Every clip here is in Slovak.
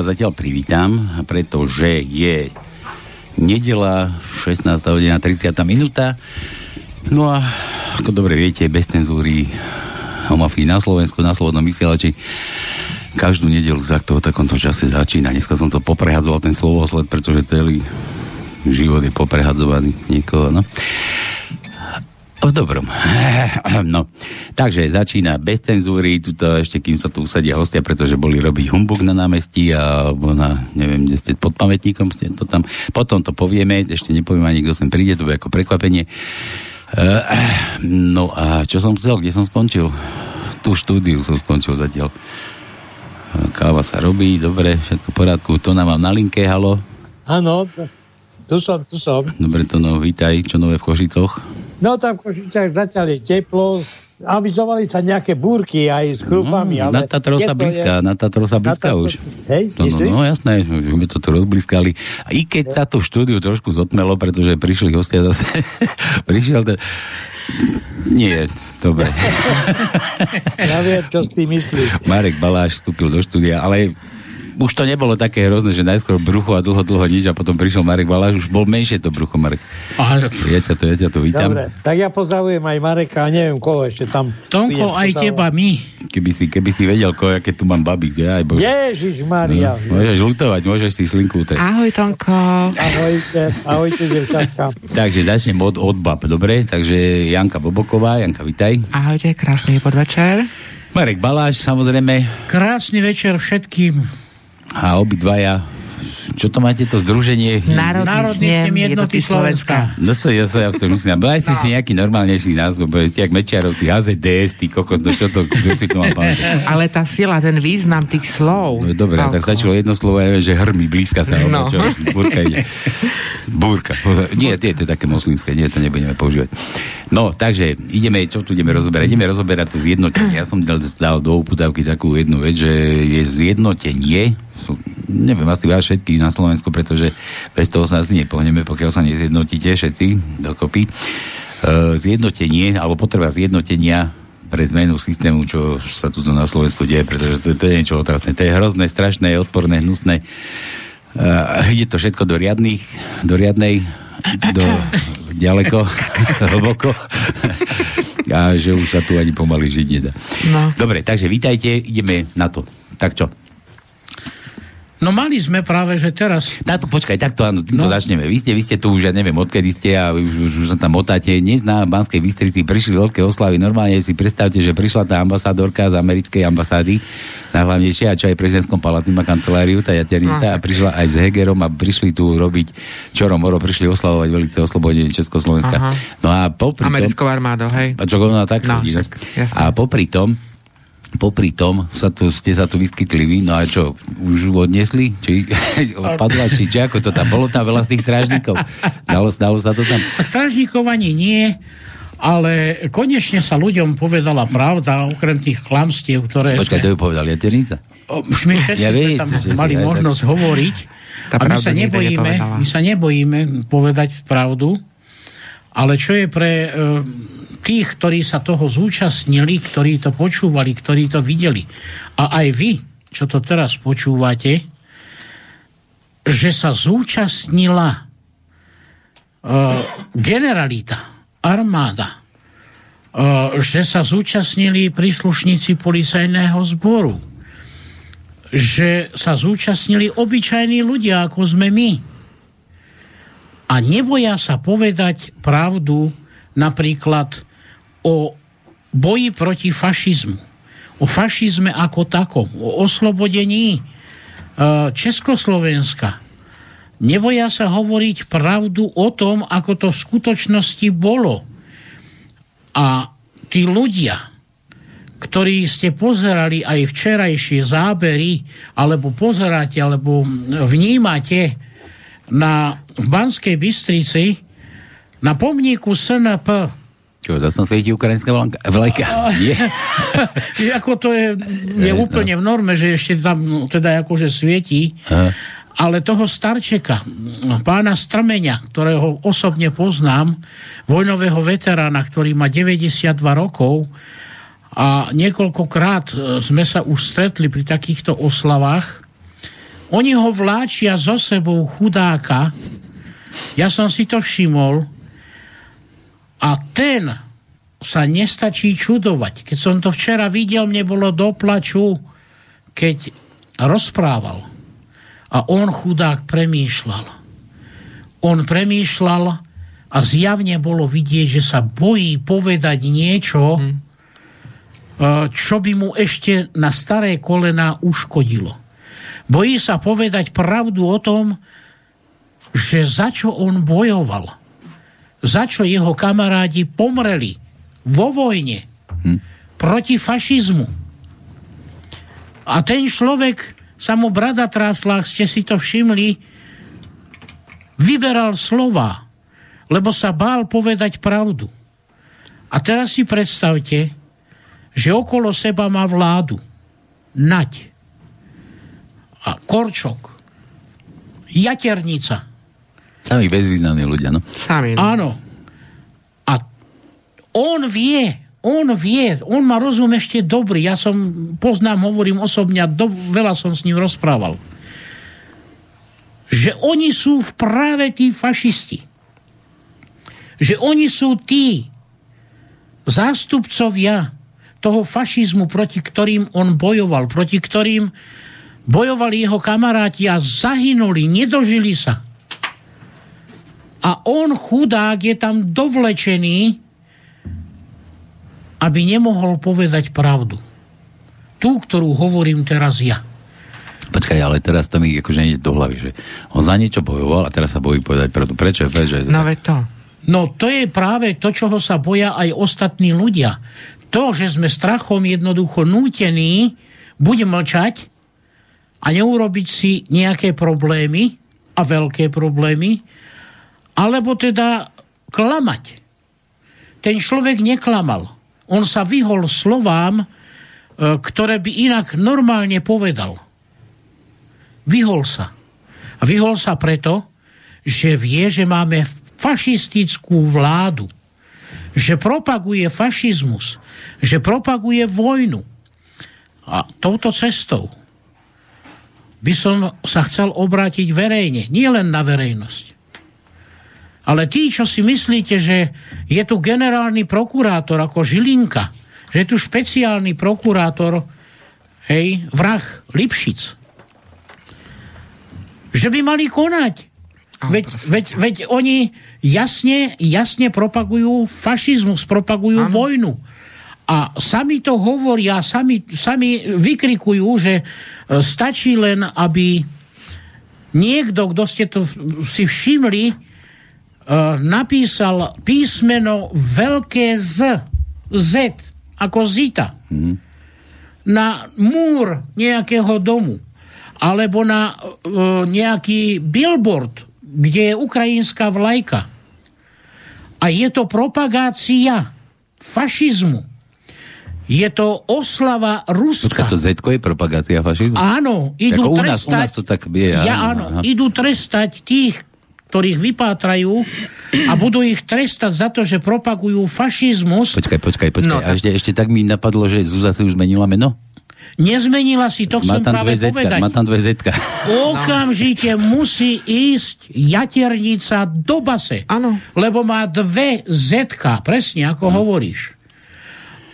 vás zatiaľ privítam, pretože je nedela 16. hodina 30. minúta. No a ako dobre viete, bez cenzúry homofí na Slovensku, na Slobodnom vysielači každú nedelu takto o takomto čase začína. Dneska som to poprehadzoval ten slovosled, pretože celý život je poprehadzovaný niekoho, no. V dobrom. No, takže začína bez cenzúry, tuto ešte kým sa tu usadia hostia, pretože boli robiť humbug na námestí a na, neviem, kde ste pod pamätníkom, ste to tam, potom to povieme, ešte nepoviem ani, kto sem príde, to bude ako prekvapenie. Uh, no a čo som chcel, kde som skončil? Tú štúdiu som skončil zatiaľ. Káva sa robí, dobre, všetko v poriadku. To nám mám na linke, halo? Áno, tu som, tu som. Dobre, to no, vítaj, čo nové v Košicoch? No tam v Košicách zatiaľ je teplo, avizovali sa nejaké búrky aj s chrupami, no, ale... Na Tatro sa blízka, je... na Tatro sa blízka už. Hej, no, no, no, jasné, už my to tu rozblískali. I keď sa to v štúdiu trošku zotmelo, pretože prišli hostia zase, prišiel ten... Nie, dobre. ja viem, čo s tým myslíš. Marek Baláš vstúpil do štúdia, ale už to nebolo také hrozné, že najskôr brucho a dlho, dlho nič a potom prišiel Marek Baláš, už bol menšie to brucho, Marek. Aha. Ja ťa to, ja ťa to vítam. Dobre, tak ja pozdravujem aj Mareka a neviem koho ešte tam. Tonko, aj teba, my. Keby si, keby si vedel, ko, aké tu mám babi, kde aj Bože. Ježiš Maria. No, môžeš lutovať, môžeš si slinkúte. Ahoj, Tonko. Ahojte, ahojte, devčatka. Takže začnem od, od bab, dobre? Takže Janka Boboková, Janka, vitaj. Ahojte, krásny podvečer. Marek Baláš, samozrejme. Krásny večer všetkým a obidvaja čo to máte, to združenie? Národný, Národný snem jednoty Slovenska. No to ja sa ja to musím. Daj si no. si nejaký normálnejší názov, ste jak Mečiarovci, HZDS, ty kokos, no čo to, kto si to má pamätať? Ale tá sila, ten význam tých slov. No dobre, tak stačilo jedno slovo, ja viem, že hrmi, blízka sa. No. Čo, búrka ide. Búrka. Nie, nie, to je také moslimské, nie, to nebudeme používať. No, takže ideme, čo tu ideme rozoberať? Ideme rozoberať to zjednotenie. Ja som dal, dal do uputavky takú jednu vec, že je zjednotenie neviem, asi vás všetky na Slovensku, pretože bez toho sa asi nepohneme, pokiaľ sa nezjednotíte všetci dokopy. E, zjednotenie, alebo potreba zjednotenia pre zmenu systému, čo sa tu na Slovensku deje, pretože to, to je niečo otrasné. To je hrozné, strašné, odporné, hnusné. Uh, ide to všetko do riadných, do riadnej, do ďaleko, hlboko. A že už sa tu ani pomaly žiť nedá. No. Dobre, takže vítajte, ideme na to. Tak čo? No mali sme práve, že teraz... Táto, počkaj, takto áno, no. to začneme. Vy ste, vy ste tu už, ja neviem, odkedy ste a už, už, už sa tam otáte. Dnes na Banskej Bystrici prišli veľké oslavy. Normálne si predstavte, že prišla tá ambasádorka z americkej ambasády, najhlavnejšie, a čo aj prezidentskom paláci má kanceláriu, tá jaternica, no. a prišla aj s Hegerom a prišli tu robiť čoro moro, prišli oslavovať velice oslobodenie Československa. Aha. No a popri Americkou armádou, hej. A čo, no, tak, no, tak, a popri tom, popri tom sa tu, ste sa tu vyskytli vy, no a čo, už odnesli? Či odpadla, či, či ako to tam? Bolo tam veľa z tých strážnikov? Dalo, dalo sa to tam? Strážnikov ani nie, ale konečne sa ľuďom povedala pravda, okrem tých klamstiev, ktoré... Počkaj, sme... to ju povedal Jaternica? Už my všetci ja sme tam že mali možnosť tak... hovoriť Tá a my sa, nebojíme, my sa nebojíme povedať pravdu, ale čo je pre uh, tých, ktorí sa toho zúčastnili, ktorí to počúvali, ktorí to videli. A aj vy, čo to teraz počúvate, že sa zúčastnila uh, generalita, armáda, uh, že sa zúčastnili príslušníci policajného zboru, že sa zúčastnili obyčajní ľudia, ako sme my. A neboja sa povedať pravdu napríklad o boji proti fašizmu, o fašizme ako takom, o oslobodení e, Československa. Neboja sa hovoriť pravdu o tom, ako to v skutočnosti bolo. A tí ľudia, ktorí ste pozerali aj včerajšie zábery, alebo pozeráte, alebo vnímate na, v Banskej Bystrici na pomníku SNP čo, zase svieti ukrajinská vlajka? Nie. ako to je, je úplne v norme, že ešte tam no, teda akože svietí. Aha. Ale toho starčeka, pána Strmeňa, ktorého osobne poznám, vojnového veterána, ktorý má 92 rokov a niekoľkokrát e, sme sa už stretli pri takýchto oslavách, Oni ho vláčia so sebou chudáka. Ja som si to všimol. A ten sa nestačí čudovať. Keď som to včera videl, mne bolo do plaču, keď rozprával. A on chudák premýšľal. On premýšľal a zjavne bolo vidieť, že sa bojí povedať niečo, hmm. čo by mu ešte na staré kolena uškodilo. Bojí sa povedať pravdu o tom, že za čo on bojoval. Za čo jeho kamarádi pomreli vo vojne hm. proti fašizmu. A ten človek sa mu brada trásla, ak ste si to všimli, vyberal slova, lebo sa bál povedať pravdu. A teraz si predstavte, že okolo seba má vládu. Nať a Korčok, Jaternica. Sami bezvýznamní ľudia, no. Sami. No. Áno. A on vie, on vie, on má rozum ešte dobrý. Ja som, poznám, hovorím osobne, do, veľa som s ním rozprával. Že oni sú v práve tí fašisti. Že oni sú tí zástupcovia toho fašizmu, proti ktorým on bojoval, proti ktorým bojovali jeho kamaráti a zahynuli, nedožili sa. A on, chudák, je tam dovlečený, aby nemohol povedať pravdu. Tú, ktorú hovorím teraz ja. Počkaj, ale teraz to mi akože nie do hlavy, že on za niečo bojoval a teraz sa bojí povedať pravdu. Prečo? Prečo? No veď to. No to je práve to, čoho sa boja aj ostatní ľudia. To, že sme strachom jednoducho nútení buď mlčať, a neurobiť si nejaké problémy a veľké problémy, alebo teda klamať. Ten človek neklamal. On sa vyhol slovám, e, ktoré by inak normálne povedal. Vyhol sa. A vyhol sa preto, že vie, že máme fašistickú vládu, že propaguje fašizmus, že propaguje vojnu. A touto cestou by som sa chcel obrátiť verejne, nie len na verejnosť. Ale tí, čo si myslíte, že je tu generálny prokurátor ako Žilinka, že je tu špeciálny prokurátor, hej, vrah Lipšic, že by mali konať. Veď, veď, veď oni jasne, jasne propagujú fašizmus, propagujú ano. vojnu. A sami to hovoria, sami, sami vykrikujú, že e, stačí len, aby niekto, kto ste to si všimli, napísal písmeno veľké Z, Z, ako Zita, mm. na múr nejakého domu, alebo na uh, nejaký billboard, kde je ukrajinská vlajka. A je to propagácia fašizmu je to oslava Ruska. Počka, to z je propagácia fašizmu? Áno, idú Ako trestať... U nás, u nás to tak je. Ja, áno, áno, idú trestať tých, ktorých vypátrajú a budú ich trestať za to, že propagujú fašizmus. Počkaj, počkaj, počkaj. No, a ešte, ešte tak mi napadlo, že Zúza si už zmenila meno? Nezmenila si, to chcem práve zetka, povedať. Má tam dve zetka. Okamžite musí ísť jaternica do base. Áno. Lebo má dve zetka, presne ako no. hovoríš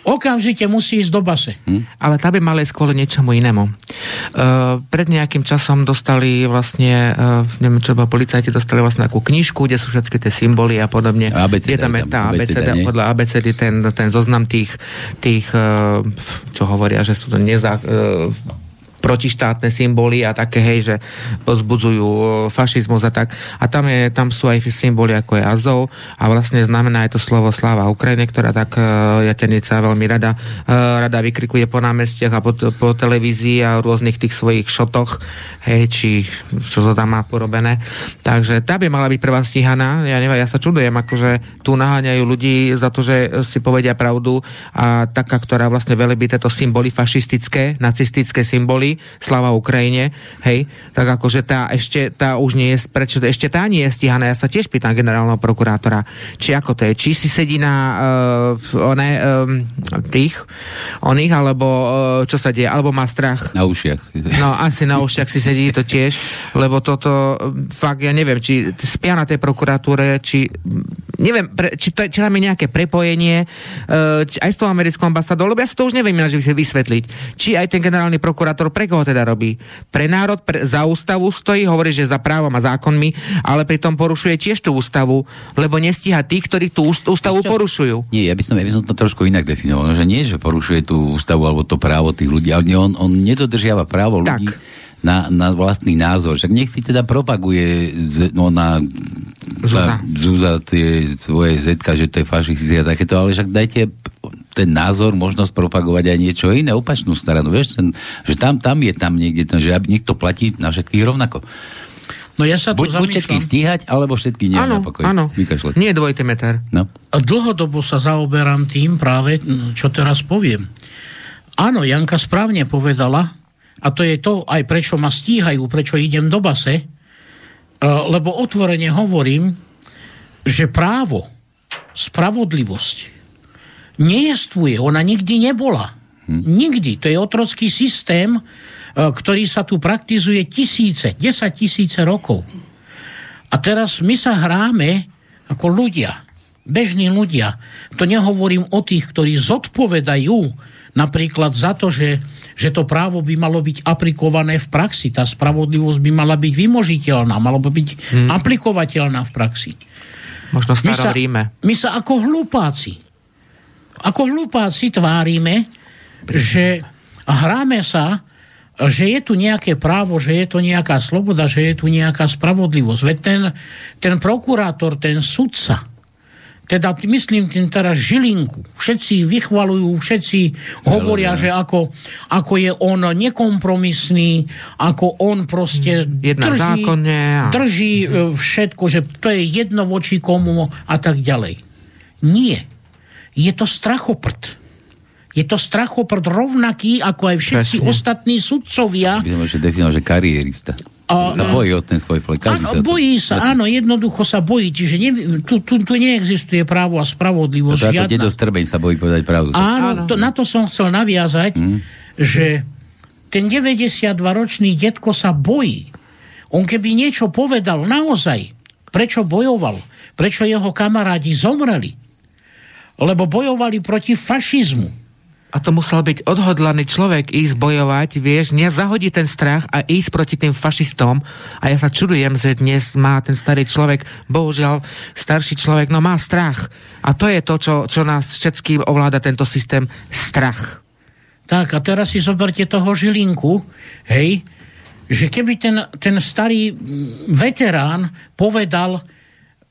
okamžite musí ísť do base. Hm? Ale tá by mala ísť kvôli niečomu inému. Uh, pred nejakým časom dostali vlastne, uh, neviem čo, policajti dostali vlastne takú knižku, kde sú všetky tie symboly a podobne. ABCD, je tam, tam tá ABCD, ABCD podľa ABCD ten, ten zoznam tých, tých uh, čo hovoria, že sú to nezá, uh, protištátne symboly a také, hej, že pozbudzujú fašizmus a tak. A tam, je, tam sú aj symboly ako je Azov a vlastne znamená aj to slovo sláva Ukrajine, ktorá tak uh, jatenica veľmi rada, uh, rada vykrikuje po námestiach a po, po televízii a rôznych tých svojich šotoch, hej, či čo to tam má porobené. Takže tá by mala byť prvá stíhaná. Ja neviem, ja sa čudujem, akože tu naháňajú ľudí za to, že si povedia pravdu a taká, ktorá vlastne velebí tieto symboly fašistické, nacistické symboly, zomreli, slava Ukrajine, hej, tak akože tá ešte, tá už nie je, prečo ešte tá nie je stíhaná. Ja sa tiež pýtam generálneho prokurátora, či ako to je, či si sedí na uh, one, um, tých, oných, alebo uh, čo sa deje, alebo má strach. Na ušiach si sedí. No, asi na ušiach si sedí to tiež, lebo toto, fakt, ja neviem, či spia na tej prokuratúre, či neviem, pre, či, to, či tam je nejaké prepojenie uh, či aj s tou americkou ambasádou, lebo ja si to už neviem ináč vysvetliť. Či aj ten generálny prokurátor pre koho teda robí? Pre národ, pre, za ústavu stojí, hovorí, že za právom a zákonmi, ale pritom porušuje tiež tú ústavu, lebo nestíha tých, ktorí tú ústavu Ešte, porušujú. Nie, ja by, som, ja by som to trošku inak definoval, že nie, že porušuje tú ústavu alebo to právo tých ľudí, ale on, on nedodržiava právo ľudí. Tak na, na vlastný názor. Však nech si teda propaguje z, no, na Zúza. Zúza tie svoje zetka, že to je fašisti a takéto, ale však dajte ten názor, možnosť propagovať aj niečo iné, opačnú stranu, vieš, ten, že tam, tam je tam niekde, ten, že aby niekto platí na všetkých rovnako. No ja sa buď, buď všetkých stíhať, alebo všetkých nie áno, Áno, nie dvojte meter. No. Dlhodobo sa zaoberám tým práve, čo teraz poviem. Áno, Janka správne povedala, a to je to aj prečo ma stíhajú, prečo idem do base, E, lebo otvorene hovorím, že právo, spravodlivosť nejestvuje, ona nikdy nebola. Hm. Nikdy. To je otrocký systém, e, ktorý sa tu praktizuje tisíce, desať tisíce rokov. A teraz my sa hráme ako ľudia, bežní ľudia. To nehovorím o tých, ktorí zodpovedajú napríklad za to, že že to právo by malo byť aplikované v praxi. Tá spravodlivosť by mala byť vymožiteľná, malo by byť hmm. aplikovateľná v praxi. Možno my sa, Ríme. my sa ako hlupáci, ako hlupáci tvárime, že hráme sa, že je tu nejaké právo, že je tu nejaká sloboda, že je tu nejaká spravodlivosť. Veď ten, ten prokurátor, ten sudca, teda myslím tým teraz Žilinku. Všetci vychvalujú, všetci hovoria, že ako, ako je on nekompromisný, ako on proste drží, a... drží e, všetko, že to je jedno voči komu a tak ďalej. Nie. Je to strachoprd. Je to strachoprd rovnaký, ako aj všetci Presne. ostatní sudcovia. By som definoval, že kariérista. A, sa bojí o ten svoj flek. Áno, sa bojí sa, áno, jednoducho sa bojí. Čiže ne, tu, tu, tu neexistuje právo a spravodlivosť. To ako dedo Strbeň sa bojí povedať pravdu. Áno, to, na to som chcel naviazať, mm. že ten 92-ročný detko sa bojí. On keby niečo povedal naozaj, prečo bojoval, prečo jeho kamarádi zomreli, lebo bojovali proti fašizmu a to musel byť odhodlaný človek ísť bojovať, vieš, nezahodiť ten strach a ísť proti tým fašistom. A ja sa čudujem, že dnes má ten starý človek, bohužiaľ, starší človek, no má strach. A to je to, čo, čo nás všetkým ovláda tento systém, strach. Tak a teraz si zoberte toho Žilinku, hej, že keby ten, ten starý veterán povedal,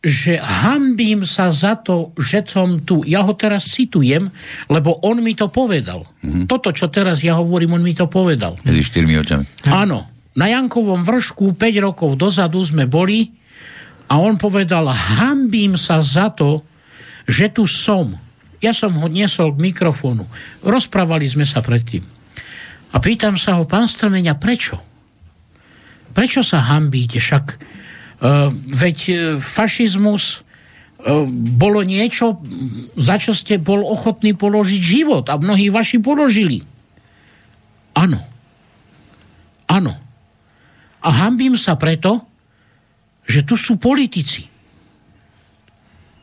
že hambím sa za to, že som tu. Ja ho teraz citujem, lebo on mi to povedal. Mm-hmm. Toto, čo teraz ja hovorím, on mi to povedal. Medzi štyrmi očami. Áno. Na Jankovom vršku 5 rokov dozadu sme boli a on povedal, hambím sa za to, že tu som. Ja som ho niesol k mikrofónu. Rozprávali sme sa predtým. A pýtam sa ho, pán Strmenia, prečo? Prečo sa hambíte? Však veď uh, fašizmus uh, bolo niečo, za čo ste bol ochotný položiť život a mnohí vaši položili. Áno. Áno. A hambím sa preto, že tu sú politici,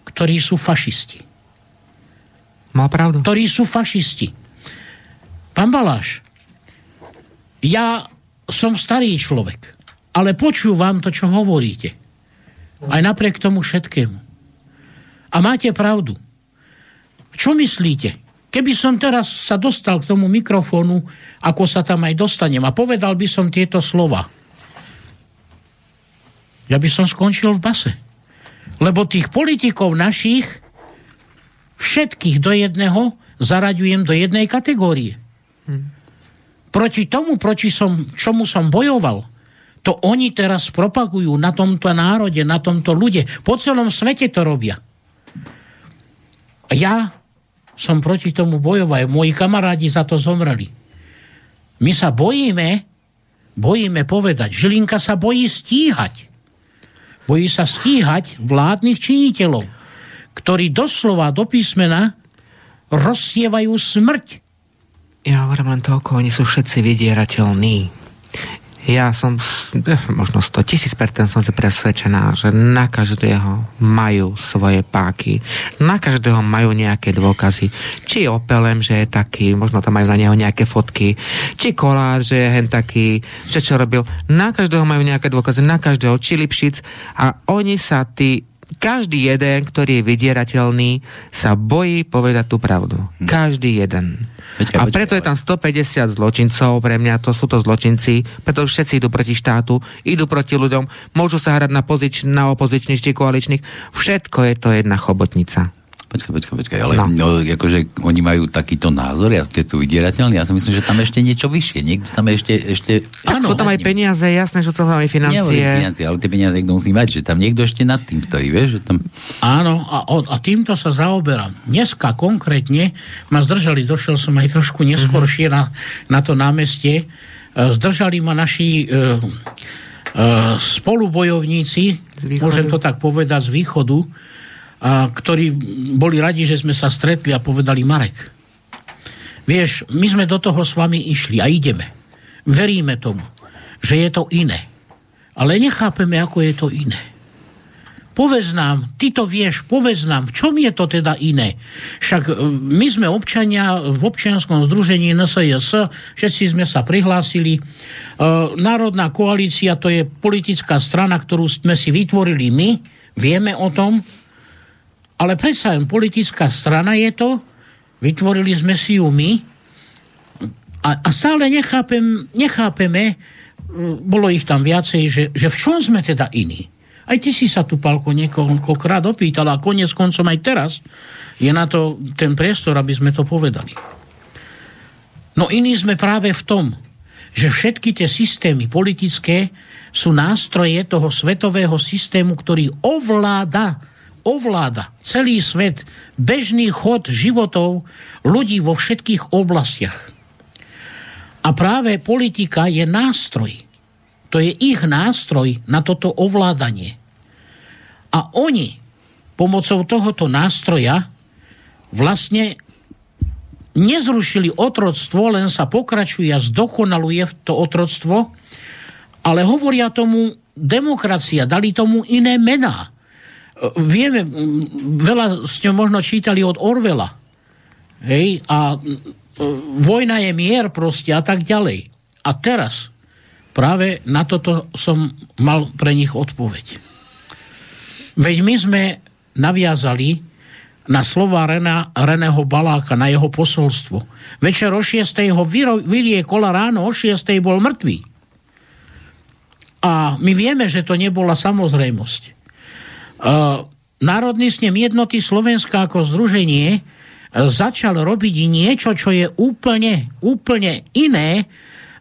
ktorí sú fašisti. Má pravdu. Ktorí sú fašisti. Pán Baláš, ja som starý človek ale počúvam to, čo hovoríte. Aj napriek tomu všetkému. A máte pravdu. Čo myslíte? Keby som teraz sa dostal k tomu mikrofónu, ako sa tam aj dostanem a povedal by som tieto slova, ja by som skončil v base. Lebo tých politikov našich všetkých do jedného zaraďujem do jednej kategórie. Hm. Proti tomu, proti som, čomu som bojoval, to oni teraz propagujú na tomto národe, na tomto ľude. Po celom svete to robia. A ja som proti tomu bojoval. Moji kamarádi za to zomreli. My sa bojíme, bojíme povedať. Žilinka sa bojí stíhať. Bojí sa stíhať vládnych činiteľov, ktorí doslova do písmena rozsievajú smrť. Ja hovorím len toľko, oni sú všetci vydierateľní ja som možno 100 tisíc percent som si presvedčená, že na každého majú svoje páky. Na každého majú nejaké dôkazy. Či Opelem, že je taký, možno tam majú na neho nejaké fotky. Či Kolár, že je hen taký, že čo robil. Na každého majú nejaké dôkazy, na každého. Či Lipšic. A oni sa tí každý jeden, ktorý je vydierateľný, sa bojí povedať tú pravdu. Hm. Každý jeden. Počkaj, a preto je tam 150 zločincov, pre mňa to sú to zločinci, preto všetci idú proti štátu, idú proti ľuďom, môžu sa hrať na, pozič, na opozičných či koaličných, všetko je to jedna chobotnica. Počkaj, počkaj, počkaj, ale no. No, akože oni majú takýto názor, ja tie sú vydierateľní, ja si myslím, že tam ešte niečo vyššie, niekto tam ešte... ešte áno, sú tam aj peniaze, jasné, že to tam aj financie. Nie, financie, ale tie peniaze niekto musí mať, že tam niekto ešte nad tým stojí, vieš? Že tam... Áno, a, a týmto sa zaoberám. Dneska konkrétne ma zdržali, došiel som aj trošku neskôršie mm-hmm. na, na to námestie, e, zdržali ma naši uh, uh, spolubojovníci, môžem to tak povedať, z východu, a, ktorí boli radi, že sme sa stretli a povedali Marek, vieš, my sme do toho s vami išli a ideme. Veríme tomu, že je to iné. Ale nechápeme, ako je to iné. Povedz nám, ty to vieš, povedz nám, v čom je to teda iné? Však e, my sme občania v občianskom združení NSJS, všetci sme sa prihlásili. E, Národná koalícia to je politická strana, ktorú sme si vytvorili my, vieme o tom, ale predsa len politická strana je to, vytvorili sme si ju my a, a stále nechápem, nechápeme, bolo ich tam viacej, že, že v čom sme teda iní. Aj ty si sa tu, Palko, niekoľkokrát opýtal a konec koncom aj teraz je na to ten priestor, aby sme to povedali. No iní sme práve v tom, že všetky tie systémy politické sú nástroje toho svetového systému, ktorý ovláda ovláda celý svet, bežný chod životov ľudí vo všetkých oblastiach. A práve politika je nástroj. To je ich nástroj na toto ovládanie. A oni pomocou tohoto nástroja vlastne nezrušili otroctvo, len sa pokračuje a zdokonaluje to otroctvo, ale hovoria tomu demokracia, dali tomu iné mená vieme, veľa ste možno čítali od Orvela. Hej, a vojna je mier proste a tak ďalej. A teraz práve na toto som mal pre nich odpoveď. Veď my sme naviazali na slova Rena, Reného Baláka, na jeho posolstvo. Večer o 6. ho vylie kola ráno, o 6. bol mŕtvý. A my vieme, že to nebola samozrejmosť. Národný snem jednoty Slovenska ako združenie e, začal robiť niečo, čo je úplne, úplne iné,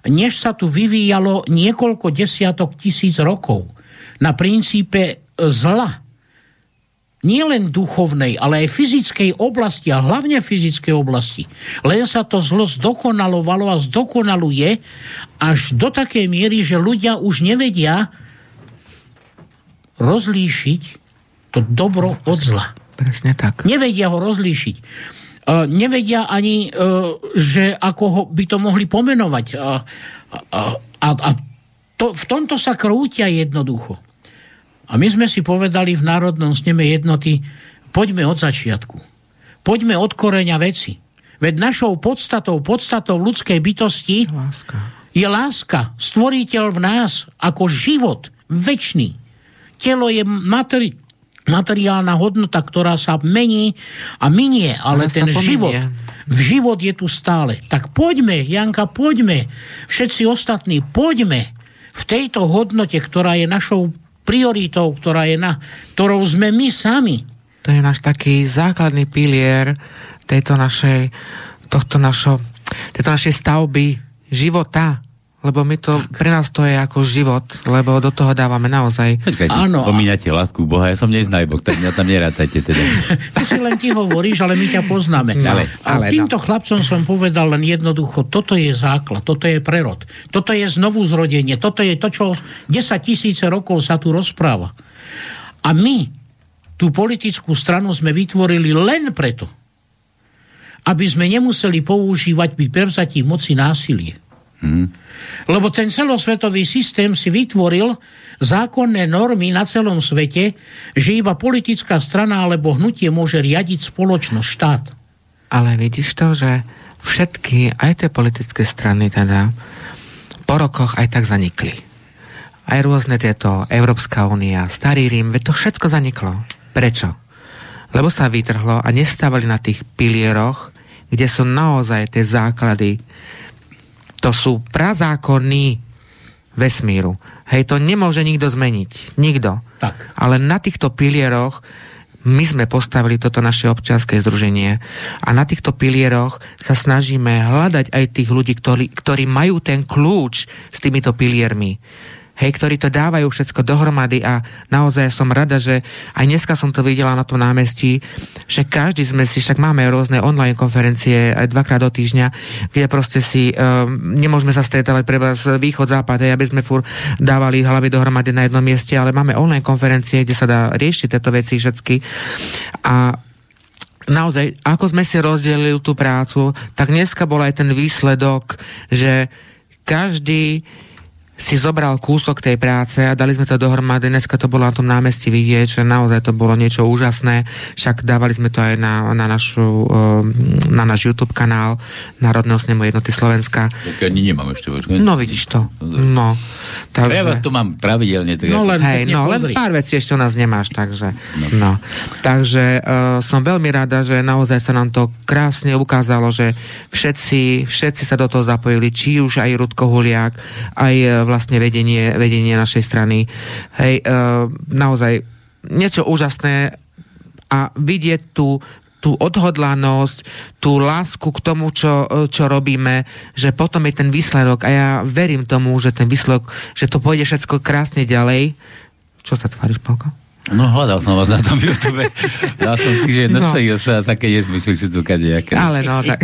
než sa tu vyvíjalo niekoľko desiatok tisíc rokov. Na princípe zla. Nie len duchovnej, ale aj fyzickej oblasti a hlavne fyzickej oblasti. Len sa to zlo zdokonalovalo a zdokonaluje až do takej miery, že ľudia už nevedia rozlíšiť to dobro od zla. Presne tak. Nevedia ho rozlíšiť. Uh, nevedia ani, uh, že ako ho by to mohli pomenovať. Uh, uh, a a to, v tomto sa krútia jednoducho. A my sme si povedali v Národnom sneme jednoty, poďme od začiatku. Poďme od koreňa veci. Veď našou podstatou, podstatou ľudskej bytosti láska. je láska. Stvoriteľ v nás ako život, väčší. Telo je materi- materiálna hodnota, ktorá sa mení a minie, ale ten život, v život je tu stále. Tak poďme, Janka, poďme, všetci ostatní, poďme v tejto hodnote, ktorá je našou prioritou, ktorá je na, ktorou sme my sami. To je náš taký základný pilier tejto našej, tohto našo, tejto našej stavby života lebo my to, pre nás to je ako život, lebo do toho dávame naozaj. Počkajte, Áno. spomínate lásku Boha, ja som neznajbok, tak mňa tam nerátajte teda. Ty si len ty hovoríš, ale my ťa poznáme. No, ale, ale, týmto no. chlapcom som povedal len jednoducho, toto je základ, toto je prerod, toto je znovu zrodenie, toto je to, čo 10 tisíce rokov sa tu rozpráva. A my tú politickú stranu sme vytvorili len preto, aby sme nemuseli používať pri prevzatí moci násilie. Hmm. Lebo ten celosvetový systém si vytvoril zákonné normy na celom svete, že iba politická strana alebo hnutie môže riadiť spoločnosť, štát. Ale vidíš to, že všetky, aj tie politické strany teda, po rokoch aj tak zanikli. Aj rôzne tieto, Európska únia, Starý Rím, to všetko zaniklo. Prečo? Lebo sa vytrhlo a nestávali na tých pilieroch, kde sú naozaj tie základy. To sú prazákony vesmíru. Hej, to nemôže nikto zmeniť. Nikto. Tak. Ale na týchto pilieroch my sme postavili toto naše občianske združenie a na týchto pilieroch sa snažíme hľadať aj tých ľudí, ktorí, ktorí majú ten kľúč s týmito piliermi hej, ktorí to dávajú všetko dohromady a naozaj som rada, že aj dneska som to videla na tom námestí, že každý sme si, však máme rôzne online konferencie aj dvakrát do týždňa, kde proste si um, nemôžeme sa stretávať pre vás východ, západ, hej, aby sme fur dávali hlavy dohromady na jednom mieste, ale máme online konferencie, kde sa dá riešiť tieto veci všetky. A naozaj, ako sme si rozdelili tú prácu, tak dneska bol aj ten výsledok, že každý si zobral kúsok tej práce a dali sme to dohromady. Dneska to bolo na tom námestí vidieť, že naozaj to bolo niečo úžasné. Však dávali sme to aj na, na, našu, eh, na náš YouTube kanál Národného snemu jednoty Slovenska. Tak ani nemám ešte. Počkať. No vidíš to. No. Takže... Ja vás tu mám pravidelne. Tak no len, hej, no, len pár vecí ešte u nás nemáš, takže. No. no. Takže uh, som veľmi rada, že naozaj sa nám to krásne ukázalo, že všetci, všetci sa do toho zapojili, či už aj Rudko Huliak, aj uh, vlastne vedenie, vedenie našej strany. Hej, e, naozaj niečo úžasné a vidieť tú, tú odhodlanosť, tú lásku k tomu, čo, čo robíme, že potom je ten výsledok a ja verím tomu, že ten výsledok, že to pôjde všetko krásne ďalej. Čo sa tváriš, Palko? No hľadal som vás na tom YouTube. Dal som si, že nastavil no. sa také nezmysly si tu kadejaké. Ale no, tak...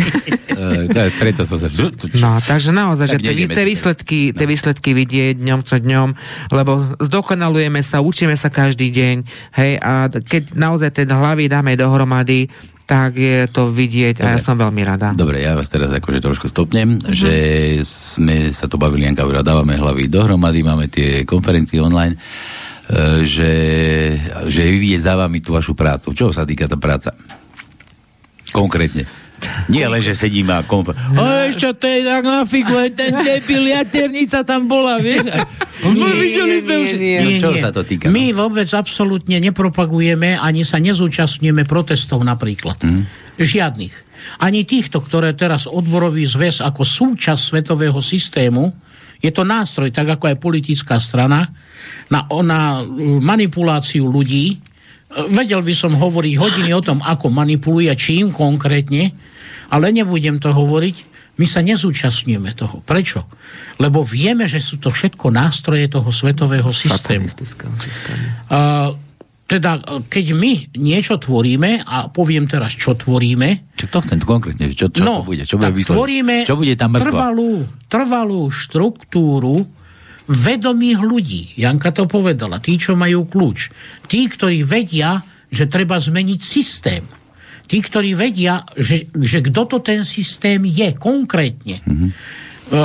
uh, preto som sa... No, takže naozaj, tak že tie, tie, výsledky, no. tie výsledky vidieť dňom co dňom, lebo zdokonalujeme sa, učíme sa každý deň, hej, a keď naozaj tie hlavy dáme dohromady, tak je to vidieť Dobre. a ja som veľmi rada. Dobre, ja vás teraz akože trošku stopnem, uh-huh. že sme sa tu bavili, Janka, dávame hlavy dohromady, máme tie konferencie online E, že, že vyvíje za vami tú vašu prácu. Čo sa týka tá práca? Konkrétne. Nie len, že sedíme a kompa. A čo to je tak na figu, ten debil, jaternica tam bola, vieš? No, nie, videli sme už. Nie, nie, čo nie. sa to týka? My no? vôbec absolútne nepropagujeme, ani sa nezúčastňujeme protestov napríklad. Mm. Žiadnych. Ani týchto, ktoré teraz odborový zväz ako súčasť svetového systému, je to nástroj, tak ako aj politická strana, na, na manipuláciu ľudí. Vedel by som hovoriť hodiny o tom, ako manipuluje, čím konkrétne, ale nebudem to hovoriť. My sa nezúčastňujeme toho. Prečo? Lebo vieme, že sú to všetko nástroje toho svetového systému. Uh, teda, keď my niečo tvoríme, a poviem teraz, čo tvoríme... Čo to chcem konkrétne? Čo, čo no, to bude? Čo bude tvoríme čo bude tam trvalú, trvalú štruktúru vedomých ľudí. Janka to povedala. Tí, čo majú kľúč. Tí, ktorí vedia, že treba zmeniť systém. Tí, ktorí vedia, že, že kto to ten systém je konkrétne. Mm-hmm.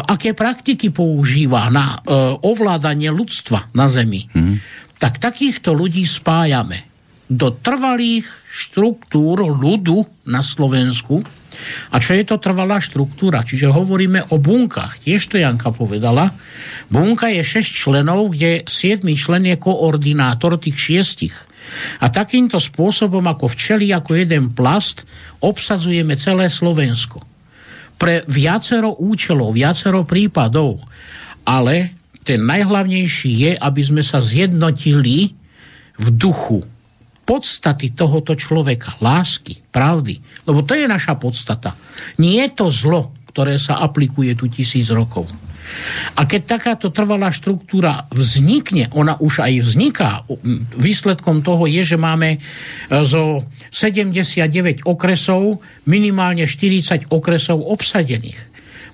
Aké praktiky používa na uh, ovládanie ľudstva na Zemi. Mm-hmm. Tak takýchto ľudí spájame do trvalých štruktúr ľudu na Slovensku, a čo je to trvalá štruktúra? Čiže hovoríme o bunkách. Tiež to Janka povedala. Bunka je 6 členov, kde 7 člen je koordinátor tých šiestich. A takýmto spôsobom ako včeli, ako jeden plast, obsadzujeme celé Slovensko. Pre viacero účelov, viacero prípadov. Ale ten najhlavnejší je, aby sme sa zjednotili v duchu, podstaty tohoto človeka, lásky, pravdy. Lebo to je naša podstata. Nie je to zlo, ktoré sa aplikuje tu tisíc rokov. A keď takáto trvalá štruktúra vznikne, ona už aj vzniká, výsledkom toho je, že máme e, zo 79 okresov minimálne 40 okresov obsadených.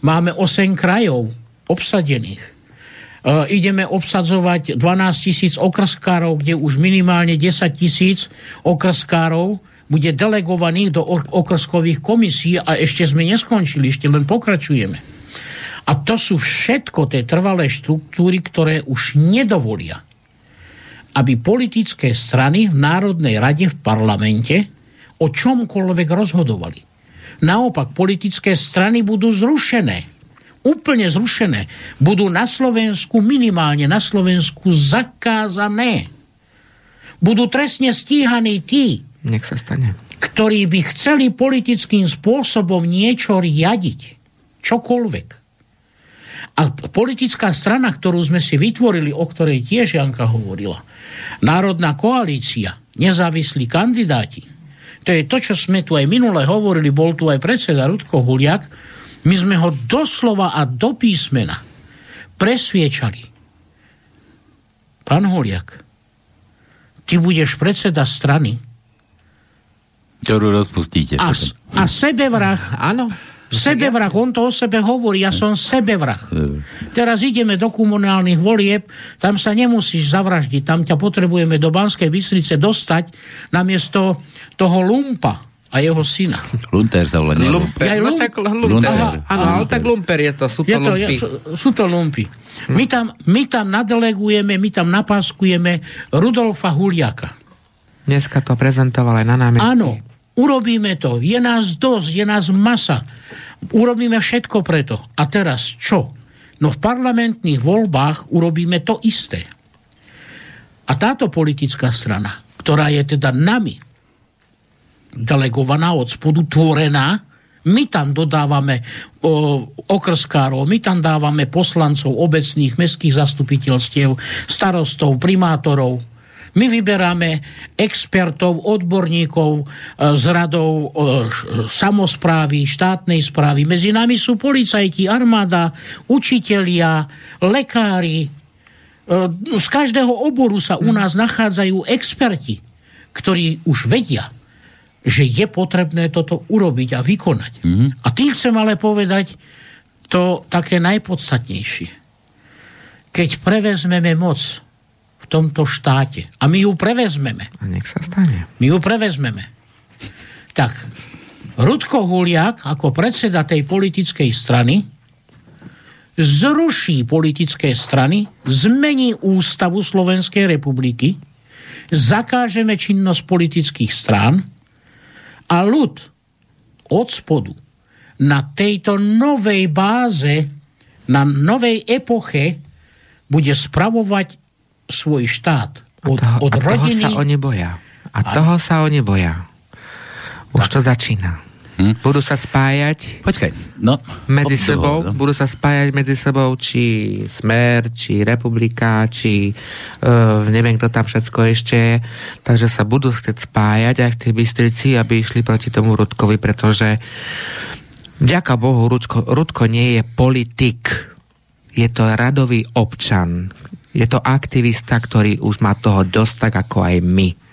Máme 8 krajov obsadených. E, ideme obsadzovať 12 tisíc okrskárov, kde už minimálne 10 tisíc okrskárov bude delegovaných do okrskových komisí a ešte sme neskončili, ešte len pokračujeme. A to sú všetko tie trvalé štruktúry, ktoré už nedovolia, aby politické strany v Národnej rade v parlamente o čomkoľvek rozhodovali. Naopak, politické strany budú zrušené. Úplne zrušené. Budú na Slovensku, minimálne na Slovensku, zakázané. Budú trestne stíhaní tí, Nech sa stane. ktorí by chceli politickým spôsobom niečo riadiť. Čokoľvek. A politická strana, ktorú sme si vytvorili, o ktorej tiež Janka hovorila, Národná koalícia, nezávislí kandidáti, to je to, čo sme tu aj minule hovorili, bol tu aj predseda Rudko Huliak, my sme ho doslova a do písmena presviečali. Pán Huliak, ty budeš predseda strany, ktorú rozpustíte. a, a sebevrah, Áno. Sebevrah, on to o sebe hovorí, ja som sebevrah. Teraz ideme do komunálnych volieb, tam sa nemusíš zavraždiť, tam ťa potrebujeme do Banskej Bystrice dostať namiesto toho lumpa a jeho syna. Lunter sa volá. Lumper. Ja aj No tak lumper. Lumper. Áno, ale tak lumper je to, sú to Je to, lumpy. sú, sú to lumpy. My tam, my tam nadelegujeme, my tam napáskujeme Rudolfa Huliaka. Dneska to prezentoval aj na námestí. Áno, urobíme to. Je nás dosť, je nás masa. Urobíme všetko preto. A teraz čo? No v parlamentných voľbách urobíme to isté. A táto politická strana, ktorá je teda nami delegovaná od spodu, tvorená, my tam dodávame o, okrskárov, my tam dávame poslancov obecných mestských zastupiteľstiev, starostov, primátorov. My vyberáme expertov, odborníkov e, z radov e, samozprávy, štátnej správy. Medzi nami sú policajti, armáda, učitelia, lekári. E, Z každého oboru sa u nás nachádzajú experti, ktorí už vedia, že je potrebné toto urobiť a vykonať. A tým chcem ale povedať to také najpodstatnejšie. Keď prevezmeme moc v tomto štáte, a my ju prevezmeme, A nech sa stane. my ju prevezmeme, tak Rudko Huliak ako predseda tej politickej strany zruší politické strany, zmení ústavu Slovenskej republiky, zakážeme činnosť politických strán a ľud od spodu na tejto novej báze, na novej epoche bude spravovať svoj štát od, a toho, od a toho rodiny. sa oni boja. A toho sa oni boja. Už to začína. Hm? Budú sa spájať Počkaj, no. medzi sebou, no. budú sa spájať medzi sebou či Smer, či Republika, či uh, neviem, kto tam všetko ešte je. Takže sa budú chcieť spájať aj v tej Bystrici, aby išli proti tomu Rudkovi, pretože vďaka Bohu Rudko, Rudko nie je politik. Je to radový občan. Je to aktivista, ktorý už má toho dosť tak ako aj my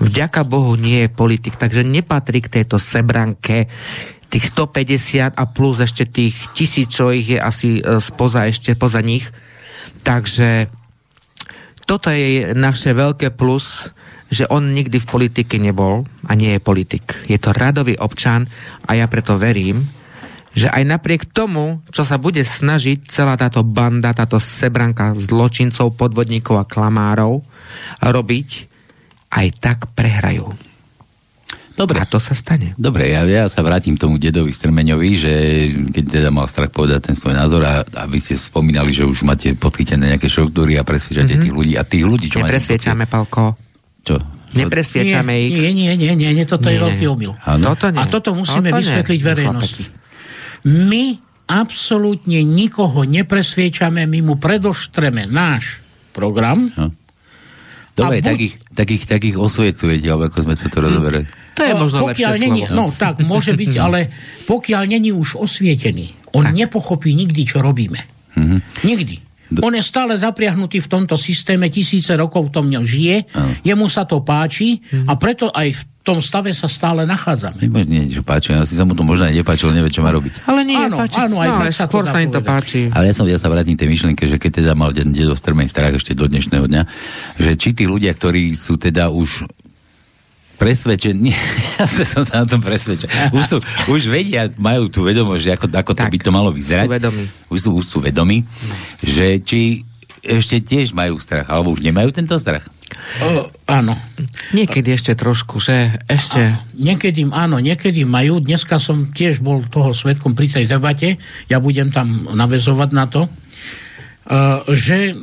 vďaka Bohu nie je politik, takže nepatrí k tejto sebranke tých 150 a plus ešte tých tisíc, čo ich je asi e, spoza ešte poza nich. Takže toto je naše veľké plus, že on nikdy v politike nebol a nie je politik. Je to radový občan a ja preto verím, že aj napriek tomu, čo sa bude snažiť celá táto banda, táto sebranka zločincov, podvodníkov a klamárov robiť, aj tak prehrajú. Dobre. A to sa stane. Dobre, ja, ja sa vrátim k tomu dedovi Strmeňovi, že keď teda mal strach povedať ten svoj názor a, a vy ste spomínali, že už máte podchytené nejaké štruktúry a presviečate mm-hmm. tých ľudí a tých ľudí, čo máte Nepresviečame, Palko. Čo? Nepresviečame nie, ich. Nie, nie, nie, nie, nie, toto je Nie. veľký omyl. Toto nie. A toto musíme Toto nie, vysvetliť verejnosti. My absolútne nikoho nepresviečame, my mu predoštreme náš program. Dobre, buď- takých, takých, takých osviecujete, alebo ako sme toto rozoberali. To je možno pokiaľ lepšie není, slovo. No tak, môže byť, ale pokiaľ není už osvietený, on nepochopí nikdy, čo robíme. Mm-hmm. Nikdy. Do... On je stále zapriahnutý v tomto systéme, tisíce rokov v tom ňom žije, ano. jemu sa to páči mm-hmm. a preto aj v tom stave sa stále nachádzame. Nie, nie, čo páči, asi sa mu to možno aj nepáčilo, nevie, čo má robiť. Ale nie, áno, páči, áno, aj no, ale skôr sa im to páči. Ale ja, som, ja sa vrátim tej myšlienke, že keď teda mal deň dedo strmej strach ešte do dnešného dňa, že či tí ľudia, ktorí sú teda už presvedčení, ja som na tom presvedčený. Už, sú, už vedia, majú tú vedomosť, že ako, ako to by to malo vyzerať. Sú vedomí. Už sú, už sú vedomí, no. že či ešte tiež majú strach, alebo už nemajú tento strach. O, áno. Niekedy ešte trošku, že ešte... A, niekedy áno, niekedy majú. Dneska som tiež bol toho svetkom pri tej debate, ja budem tam navezovať na to, uh, že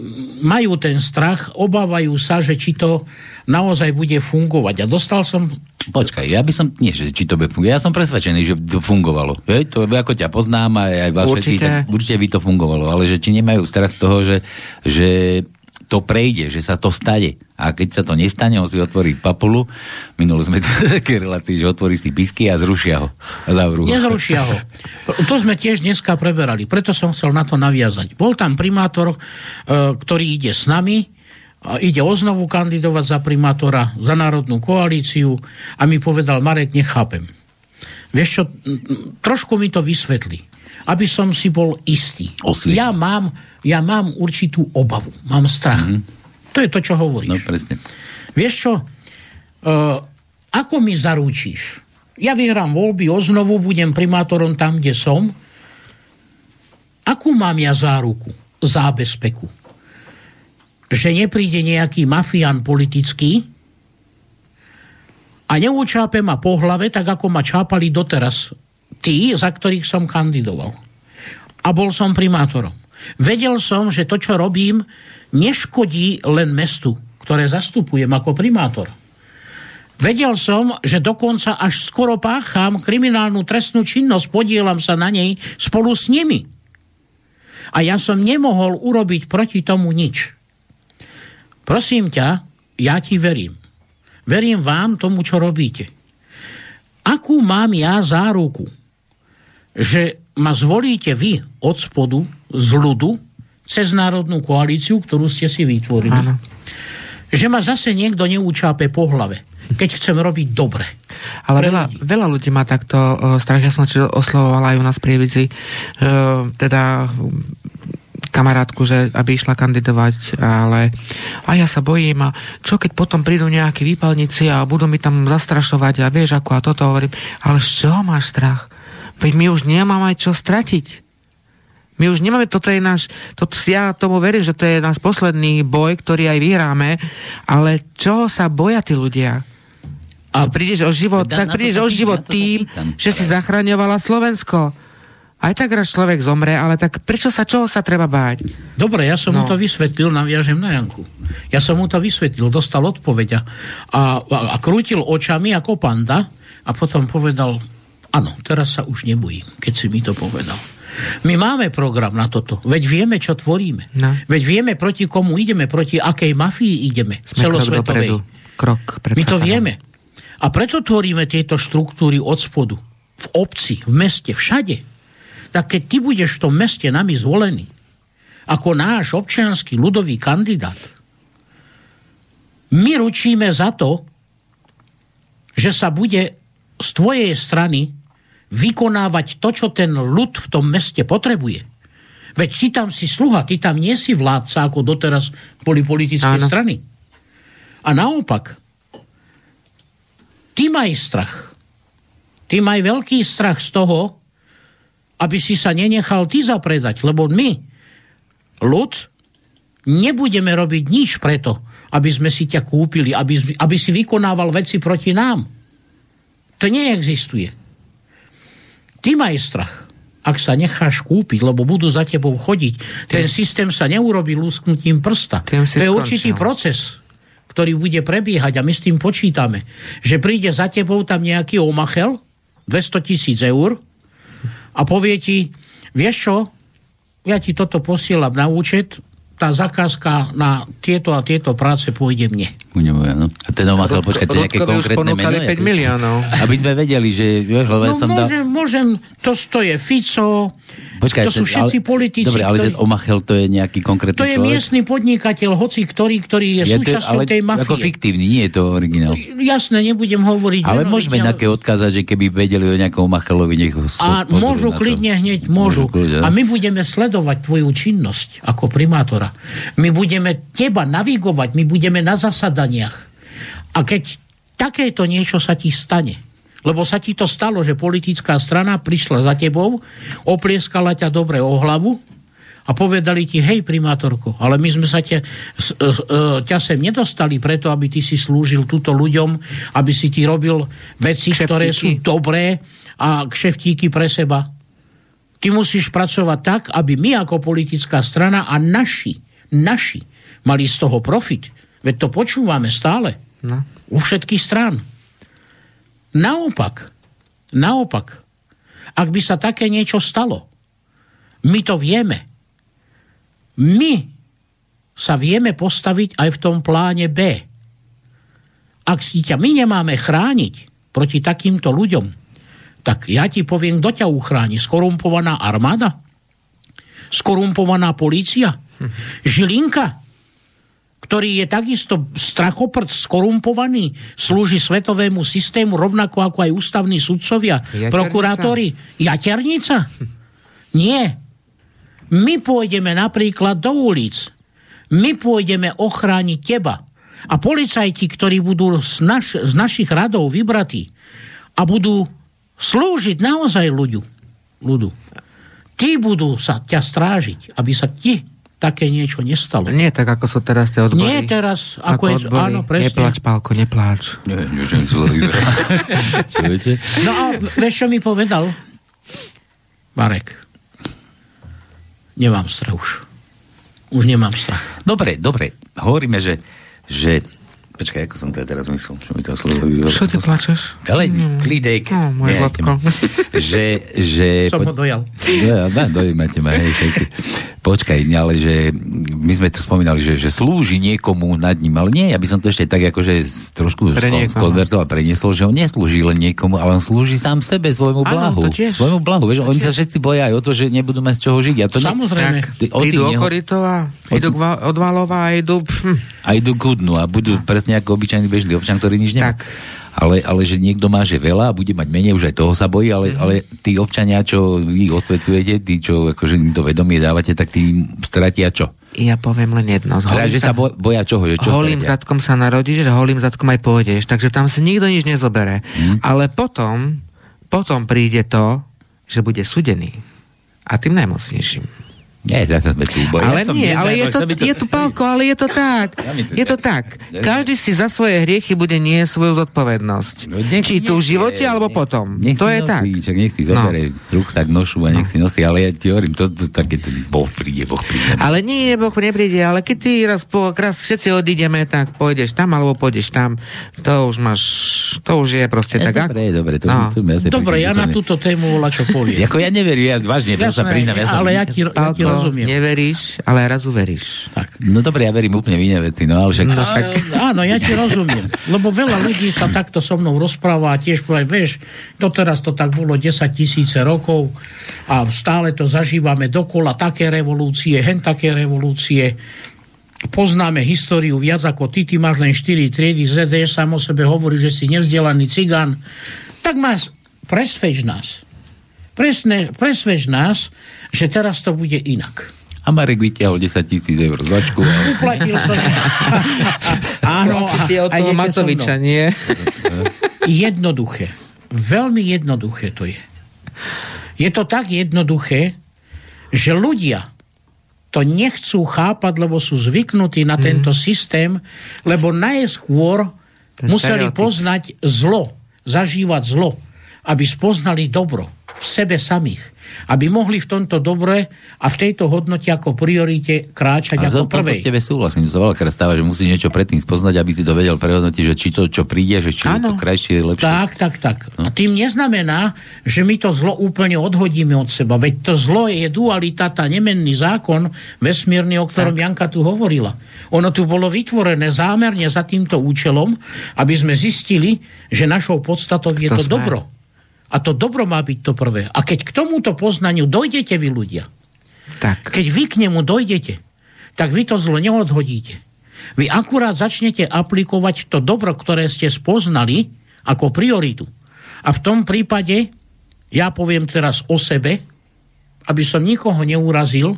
majú ten strach, obávajú sa, že či to naozaj bude fungovať. A dostal som... Počkaj, ja by som, nie, že či to bude fungovať, ja som presvedčený, že to fungovalo. Je, to, ako ťa poznám aj, aj vaše, určite. Tý, tak určite by to fungovalo, ale že či nemajú strach z toho, že, že to prejde, že sa to stane. A keď sa to nestane, on si otvorí papulu. Minule sme tu také relácii, že otvorí si pisky a zrušia ho. A Nezrušia ho. To sme tiež dneska preberali, preto som chcel na to naviazať. Bol tam primátor, e, ktorý ide s nami, ide oznovu kandidovať za primátora, za národnú koalíciu a mi povedal, Marek, nechápem. Vieš čo, trošku mi to vysvetli, aby som si bol istý. Osvieť. Ja mám, ja mám určitú obavu, mám strach. Mm-hmm. To je to, čo hovoríš. No presne. Vieš čo, uh, ako mi zaručíš? Ja vyhrám voľby, oznovu budem primátorom tam, kde som. Akú mám ja záruku, zábezpeku? že nepríde nejaký mafián politický a neučápe ma po hlave, tak ako ma čápali doteraz tí, za ktorých som kandidoval. A bol som primátorom. Vedel som, že to, čo robím, neškodí len mestu, ktoré zastupujem ako primátor. Vedel som, že dokonca až skoro pácham kriminálnu trestnú činnosť, podielam sa na nej spolu s nimi. A ja som nemohol urobiť proti tomu nič. Prosím ťa, ja ti verím. Verím vám tomu, čo robíte. Akú mám ja záruku, že ma zvolíte vy od spodu, z ľudu, cez národnú koalíciu, ktorú ste si vytvorili. Áno. Že ma zase niekto neúčápe po hlave, keď chcem robiť dobre. Ale veľa, veľa ľudí má takto strach, ja som oslovovala aj u nás pri Prievidzi, uh, teda kamarátku, že aby išla kandidovať, ale a ja sa bojím a čo keď potom prídu nejakí výpalníci a budú mi tam zastrašovať a vieš ako a toto hovorím, ale z čoho máš strach? Veď my už nemáme čo stratiť. My už nemáme, toto je náš, toto, ja tomu verím, že to je náš posledný boj, ktorý aj vyhráme, ale čo sa boja tí ľudia? A prídeš o život, tak prídeš o život tým, že si zachraňovala Slovensko aj tak raz človek zomre, ale tak prečo sa, čoho sa treba báť? Dobre, ja som no. mu to vysvetlil, naviažem na Janku. Ja som mu to vysvetlil, dostal odpoveď a, a, a krútil očami ako panda a potom povedal, áno, teraz sa už nebojím, keď si mi to povedal. My máme program na toto. Veď vieme, čo tvoríme. No. Veď vieme, proti komu ideme, proti akej mafii ideme. Sme celosvetovej. Krok, krok My to vieme. A preto tvoríme tieto štruktúry od spodu. V obci, v meste, všade tak keď ty budeš v tom meste nami zvolený, ako náš občianský ľudový kandidát, my ručíme za to, že sa bude z tvojej strany vykonávať to, čo ten ľud v tom meste potrebuje. Veď ty tam si sluha, ty tam nie si vládca, ako doteraz boli politické Áno. strany. A naopak, ty maj strach. Ty maj veľký strach z toho, aby si sa nenechal ty zapredať, lebo my, ľud, nebudeme robiť nič preto, aby sme si ťa kúpili, aby, aby si vykonával veci proti nám. To neexistuje. Ty maj strach, ak sa necháš kúpiť, lebo budú za tebou chodiť. Ten systém sa neurobi lúsknutím prsta. To je určitý proces, ktorý bude prebiehať a my s tým počítame. Že príde za tebou tam nejaký omachel, 200 tisíc eur, a povie ti, vieš čo, ja ti toto posielam na účet, tá zakázka na tieto a tieto práce pôjde mne. No. A ten omatel, počkajte, nejaké konkrétne meno? 5 miliónov. Aby sme vedeli, že... Vieš, no, som môžem, dal... môžem, to stoje Fico, Počkaj, to sú všetci ale, politici, Dobre, ale ktorí... ten Omachel to je nejaký konkrétny To je človek? miestny podnikateľ, hoci ktorý, ktorý je, Je súčasťou ale tej mafie. Ako fiktívny, nie je to originál. Jasné, nebudem hovoriť. Ale meno, môžeme nejaké odkázať, že keby vedeli o nejakom Machelovi, nech ho A môžu klidne hneď, môžu. kľudne. A my budeme sledovať tvoju činnosť ako primátora. My budeme teba navigovať, my budeme na zasadaniach. A keď takéto niečo sa ti stane, lebo sa ti to stalo, že politická strana prišla za tebou, oplieskala ťa dobre o hlavu a povedali ti, hej primátorko, ale my sme sa ťa, e, e, ťa sem nedostali preto, aby ty si slúžil túto ľuďom, aby si ty robil veci, ktoré sú Kšeftíky. dobré a kšeftíky pre seba. Ty musíš pracovať tak, aby my ako politická strana a naši, naši mali z toho profit. Veď to počúvame stále. No. U všetkých strán. Naopak, naopak, ak by sa také niečo stalo, my to vieme. My sa vieme postaviť aj v tom pláne B. Ak si ťa my nemáme chrániť proti takýmto ľuďom, tak ja ti poviem, kto ťa uchráni. Skorumpovaná armáda? Skorumpovaná polícia? Žilinka? Ktorý je takisto strachoprt, skorumpovaný, slúži svetovému systému, rovnako ako aj ústavní sudcovia, Jaternica? prokurátori. Jaternica? Nie. My pôjdeme napríklad do ulic. My pôjdeme ochrániť teba. A policajti, ktorí budú z, naš, z našich radov vybratí a budú slúžiť naozaj ľudu, ľudu, tí budú sa ťa strážiť, aby sa ti také niečo nestalo. Nie tak, ako sú teraz tie odbory. Nie teraz, ako, je, odbory. áno, presne. Nepláč, Pálko, nepláč. Neviem. Čo viete? No a vieš, čo mi povedal? Marek, nemám strach už. Už nemám strach. Dobre, dobre. Hovoríme, že, že Počkaj, ako som to teraz myslel? Čo mi to slovo vybralo? Čo ty plačeš? Ale klídek. No, moje zlatko. Že, že... Som ho dojal. Ja, dá, dojímate ma, hej, všetky. Počkaj, ale že my sme tu spomínali, že, že slúži niekomu nad ním, ale nie, ja by som to ešte tak akože trošku Pre niekoho. skonvertoval, preniesol, že on neslúži len niekomu, ale on slúži sám sebe, svojmu blahu. to tiež. Svojmu blahu, vieš, oni sa všetci boja aj o to, že nebudú mať z čoho žiť. A to ne- Samozrejme. Tak, Ty o idú neho- Koritova, idú od Valova a idú... A idú k dnu a budú presne ako obyčajný bežný občan, ktorý nič nemá. Tak. Ale, ale že niekto má, že veľa a bude mať menej, už aj toho sa bojí, ale, Mhm. ale tí občania, čo vy osvecujete, tí, čo akože im to vedomie dávate, tak tí stratia čo? ja poviem len jedno. Teda, holým že sa bo- boja čoho? Že čo holým stratia? zadkom sa narodíš, že holým zadkom aj pôjdeš, takže tam si nikto nič nezobere. Mhm. Ale potom, potom príde to, že bude súdený. A tým najmocnejším. Nie, zase sme tu boli. ale Ja nie, ale je to, mi je to, Pálko, ale je to tak. Ja to Je to tak- tak. Každý si za svoje hriechy bude nie svoju zodpovednosť. No, nech- Či tu v nech- živote, alebo nech- potom. Nech To si je nosí, tak. Čak nech si No. zoberie ruksak, nošu a nech si nosí, ale ja ti hovorím, to, to také, to, Boh príde, Boh príde. Ale nie, Boh nepríde, ale keď ty raz, po, raz všetci odídeme, tak pôjdeš tam, alebo pôjdeš tam, to už máš, to už je proste E, tak. dobre, dobre, to, No. to, mi asi Dobre, ja na túto tému volá čo poviem. Ako ja neverím, ja vážne, to sa priznám. Ja ale ja ti, ja rozumiem. neveríš, ale raz uveríš. Tak. No dobre, ja verím úplne v iné veci, no ale však... No však, A, áno, ja ti rozumiem. Lebo veľa ľudí sa takto so mnou rozpráva a tiež povie, vieš, doteraz to tak bolo 10 tisíce rokov a stále to zažívame dokola, také revolúcie, hen také revolúcie. Poznáme históriu viac ako ty, ty máš len 4 triedy, ZDS sám o sebe hovorí, že si nevzdelaný cigán. Tak nás, presvedč nás. Presne, presvedč nás, že teraz to bude inak. A Marek vytiahol 10 tisíc eur z vačku. A... Uplatil som. Áno, a, a Matoviča, nie? Jednoduché. Veľmi jednoduché to je. Je to tak jednoduché, že ľudia to nechcú chápať, lebo sú zvyknutí na tento systém, lebo najskôr museli stereotyp. poznať zlo, zažívať zlo, aby spoznali dobro v sebe samých. Aby mohli v tomto dobre a v tejto hodnote ako priorite kráčať A ako to, prvej. tebe súhlasím, to sa veľakrát stáva, že musíš niečo predtým spoznať, aby si to vedel prehodnotiť, že či to, čo príde, že či je to krajšie, lepšie. Tak, tak, tak. A tým neznamená, že my to zlo úplne odhodíme od seba. Veď to zlo je dualita, tá nemenný zákon vesmírny, o ktorom tak. Janka tu hovorila. Ono tu bolo vytvorené zámerne za týmto účelom, aby sme zistili, že našou podstatou je To to sme. dobro. A to dobro má byť to prvé. A keď k tomuto poznaniu dojdete vy ľudia, Tak. keď vy k nemu dojdete, tak vy to zlo neodhodíte. Vy akurát začnete aplikovať to dobro, ktoré ste spoznali ako prioritu. A v tom prípade, ja poviem teraz o sebe, aby som nikoho neurazil,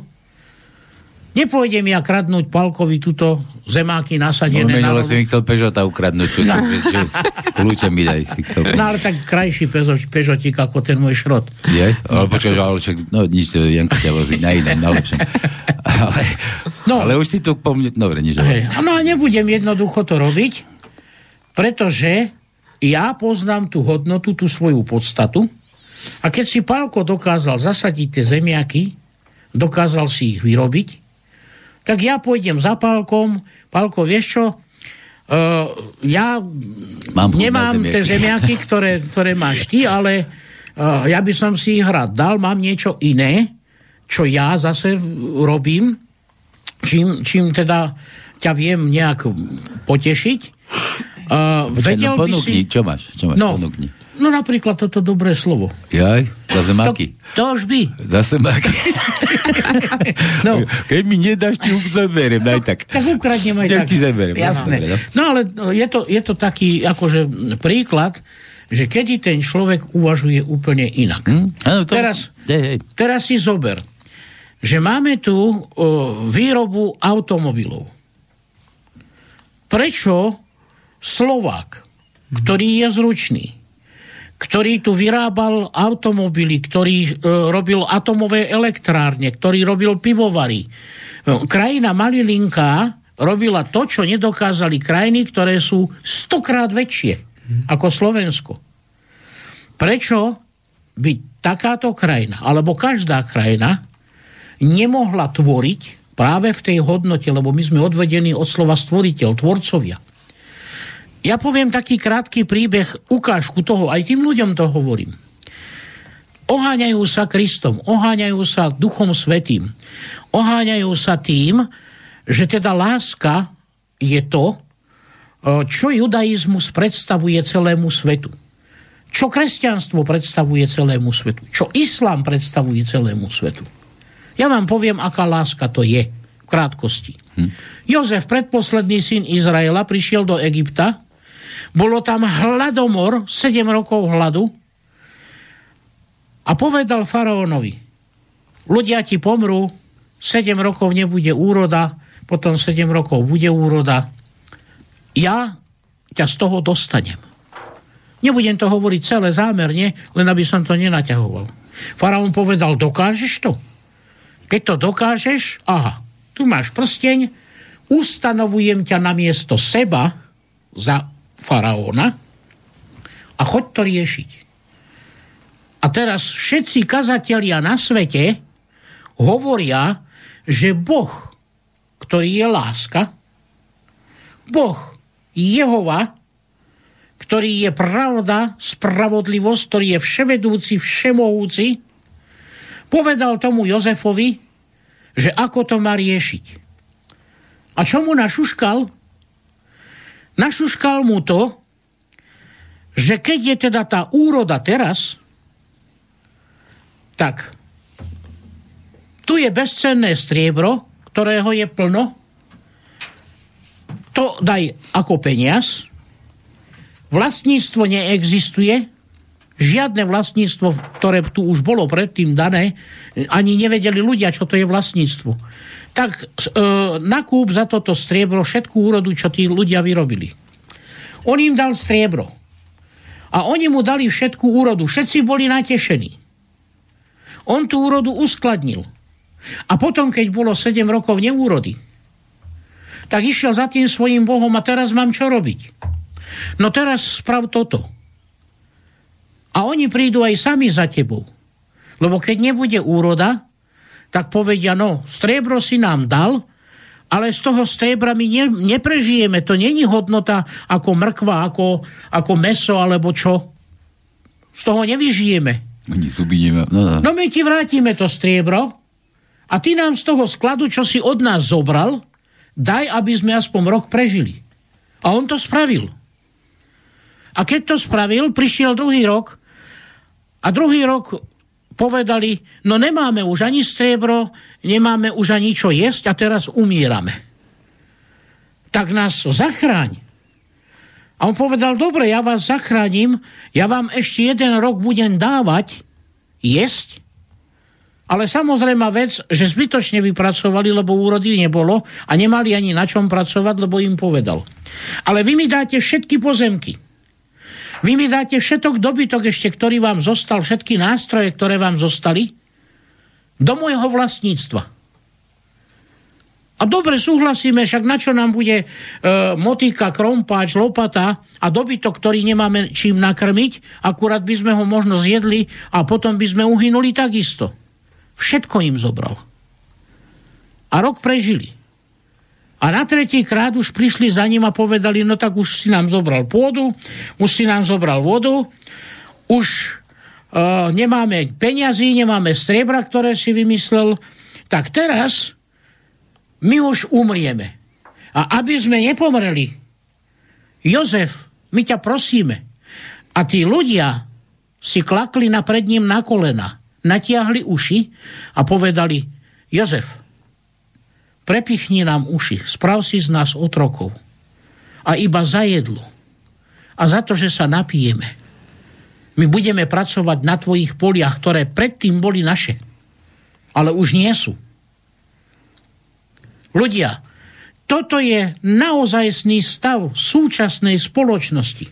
nepôjdem ja kradnúť Palkovi túto zemáky No, nasadené na minule rovu. si mi chcel Pežota ukradnúť. Tu no. Kľúče mi daj. Si chcel. No ale tak krajší pezo- pežotík ako ten môj šrot. Je? Ale počkaj, ale však, no nič, to Janka ťa vozí na inom, na lepšom. Ale, no. No. ale už si to po mne, dobre, nič. Hej. No a nebudem jednoducho to robiť, pretože ja poznám tú hodnotu, tú svoju podstatu a keď si Pálko dokázal zasadiť tie zemiaky, dokázal si ich vyrobiť, tak ja pôjdem za Pálkom, Pálko, vieš čo, uh, ja Mám nemám tie zemiaky, ktoré, ktoré máš ty, ale uh, ja by som si ich rád dal, mám niečo iné, čo ja zase robím, čím, čím teda ťa viem nejak potešiť. Uh, Počkaj, vedel no by ponúkni, si... čo máš? Čo máš? No, Ponúkni. No napríklad toto dobré slovo. Jaj, zase To, maky. to už by. Zase maky. No. Keď mi nedáš, ti zaberiem, daj tak. Tak ukradnem aj tak. ti zaberiem. Jasné. Dobre, no. No ale je to, je to taký akože príklad, že kedy ten človek uvažuje úplne inak. Hm? Áno, to... Teraz- Hej, hej. Teraz si zober, že máme tu o, výrobu automobilov. Prečo Slovák, ktorý je zručný, ktorý tu vyrábal automobily, ktorý e, robil atomové elektrárne, ktorý robil pivovary. No, krajina Malilinka robila to, čo nedokázali krajiny, ktoré sú stokrát väčšie ako Slovensko. Prečo by takáto krajina, alebo každá krajina, nemohla tvoriť práve v tej hodnote, lebo my sme odvedení od slova stvoriteľ, tvorcovia. Ja poviem taký krátky príbeh, ukážku toho, aj tým ľuďom to hovorím. Oháňajú sa Kristom, oháňajú sa Duchom Svetým, oháňajú sa tým, že teda láska je to, e, čo judaizmus predstavuje celému svetu. Čo kresťanstvo predstavuje celému svetu. Čo islám predstavuje celému svetu. Ja vám poviem, aká láska to je v krátkosti. Hm. Jozef, predposledný syn Izraela, prišiel do Egypta, bolo tam hladomor, 7 rokov hladu a povedal faraónovi, ľudia ti pomrú, 7 rokov nebude úroda, potom 7 rokov bude úroda, ja ťa z toho dostanem. Nebudem to hovoriť celé zámerne, len aby som to nenaťahoval. Faraón povedal, dokážeš to? Keď to dokážeš, aha, tu máš prsteň, ustanovujem ťa na miesto seba za faraóna a choď to riešiť. A teraz všetci kazatelia na svete hovoria, že Boh, ktorý je láska, Boh Jehova, ktorý je pravda, spravodlivosť, ktorý je vševedúci, všemohúci, povedal tomu Jozefovi, že ako to má riešiť. A čo mu našuškal? Našuškal mu to, že keď je teda tá úroda teraz, tak tu je bezcenné striebro, ktorého je plno, to daj ako peniaz, vlastníctvo neexistuje, žiadne vlastníctvo, ktoré tu už bolo predtým dané, ani nevedeli ľudia, čo to je vlastníctvo. Tak e, nakúp za toto striebro všetku úrodu, čo tí ľudia vyrobili. On im dal striebro. A oni mu dali všetku úrodu. Všetci boli natešení. On tú úrodu uskladnil. A potom, keď bolo 7 rokov neúrody, tak išiel za tým svojim Bohom a teraz mám čo robiť. No teraz sprav toto. A oni prídu aj sami za tebou. Lebo keď nebude úroda, tak povedia, no, striebro si nám dal, ale z toho striebra my ne, neprežijeme. To není hodnota ako mrkva, ako, ako meso, alebo čo. Z toho nevyžijeme. Zuby nemá. No, no. No my ti vrátime to striebro a ty nám z toho skladu, čo si od nás zobral, daj, aby sme aspoň rok prežili. A on to spravil. A keď to spravil, prišiel druhý rok A druhý rok povedali, no nemáme už ani striebro, nemáme už ani čo jesť a teraz umírame. Tak nás zachráň. A on povedal, dobre, ja vás zachránim, ja vám ešte jeden rok budem dávať jesť, ale samozrejme vec, že zbytočne vypracovali, lebo úrody nebolo a nemali ani na čom pracovať, lebo im povedal. Ale vy mi dáte všetky pozemky. Vy mi dáte všetok dobytok ešte, ktorý vám zostal, všetky nástroje, ktoré vám zostali, do môjho vlastníctva. A dobre súhlasíme, však na čo nám bude e, motika, krompáč, lopata a dobytok, ktorý nemáme čím nakrmiť, akurát by sme ho možno zjedli a potom by sme uhynuli takisto. Všetko im zobral. A rok prežili. A na tretí krát už prišli za ním a povedali, no tak už si nám zobral pôdu, už si nám zobral vodu, už uh, nemáme peňazí, nemáme striebra, ktoré si vymyslel, tak teraz my už umrieme. A aby sme nepomreli, Jozef, my ťa prosíme. A tí ľudia si klakli na pred ním na kolena, natiahli uši a povedali, Jozef, prepichni nám uši, sprav si z nás otrokov. A iba za jedlo. A za to, že sa napijeme. My budeme pracovať na tvojich poliach, ktoré predtým boli naše. Ale už nie sú. Ľudia, toto je naozajstný stav súčasnej spoločnosti.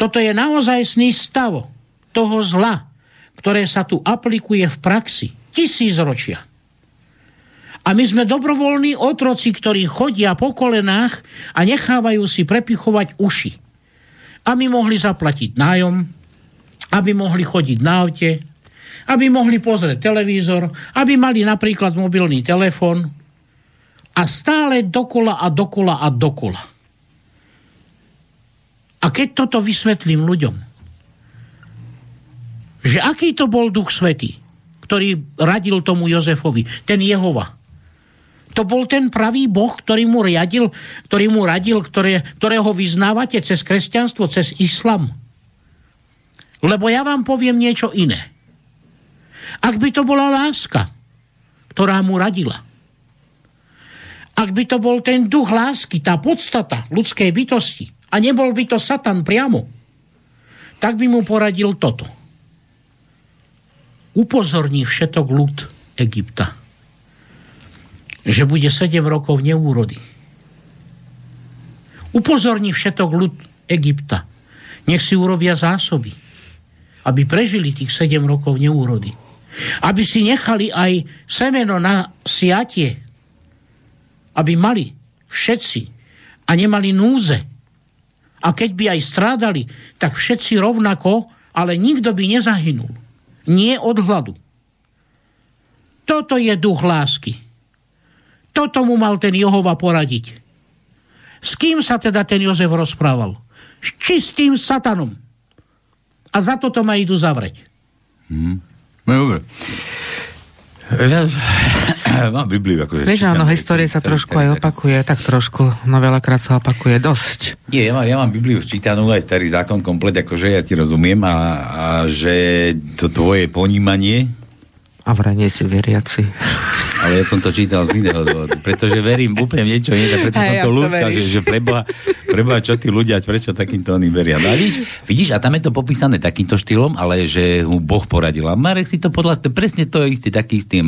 Toto je naozajstný stav toho zla, ktoré sa tu aplikuje v praxi. Tisíc ročia. A my sme dobrovoľní otroci, ktorí chodia po kolenách a nechávajú si prepichovať uši. Aby mohli zaplatiť nájom, aby mohli chodiť na aute, aby mohli pozrieť televízor, aby mali napríklad mobilný telefón a stále dokola a dokola a dokola. A keď toto vysvetlím ľuďom, že aký to bol Duch Svetý, ktorý radil tomu Jozefovi, ten Jehova, to bol ten pravý Boh, ktorý mu riadil, ktorý mu radil, ktoré, ktorého vyznávate cez kresťanstvo, cez islam. Lebo ja vám poviem niečo iné. Ak by to bola láska, ktorá mu radila, ak by to bol ten duch lásky, tá podstata ľudskej bytosti, a nebol by to Satan priamo, tak by mu poradil toto. Upozorní všetok ľud Egypta že bude 7 rokov neúrody. Upozorní všetok ľud Egypta. Nech si urobia zásoby, aby prežili tých 7 rokov neúrody. Aby si nechali aj semeno na siatie, aby mali všetci a nemali núze. A keď by aj strádali, tak všetci rovnako, ale nikto by nezahynul. Nie od hladu. Toto je duch lásky toto mu mal ten Jehova poradiť. S kým sa teda ten Jozef rozprával? S čistým satanom. A za toto ma idú zavrieť. Hmm. No dobre. Ja, mám Bibliu. Akože Vieš, áno, história sa trošku aj opakuje, tak trošku, no veľakrát sa opakuje dosť. Nie, ja mám, ja mám Bibliu sčítanú aj starý zákon komplet, akože ja ti rozumiem a, a že to tvoje ponímanie a vraj nie si veriaci. Ale ja som to čítal z iného dôvodu, pretože verím úplne niečo iné, preto som to ľúska, že, že preboha, preboha, čo tí ľudia, prečo takýmto oni veria. No a vidíš, vidíš, a tam je to popísané takýmto štýlom, ale že mu Boh poradil. A Marek si to podľa, to presne to istý, taký istý.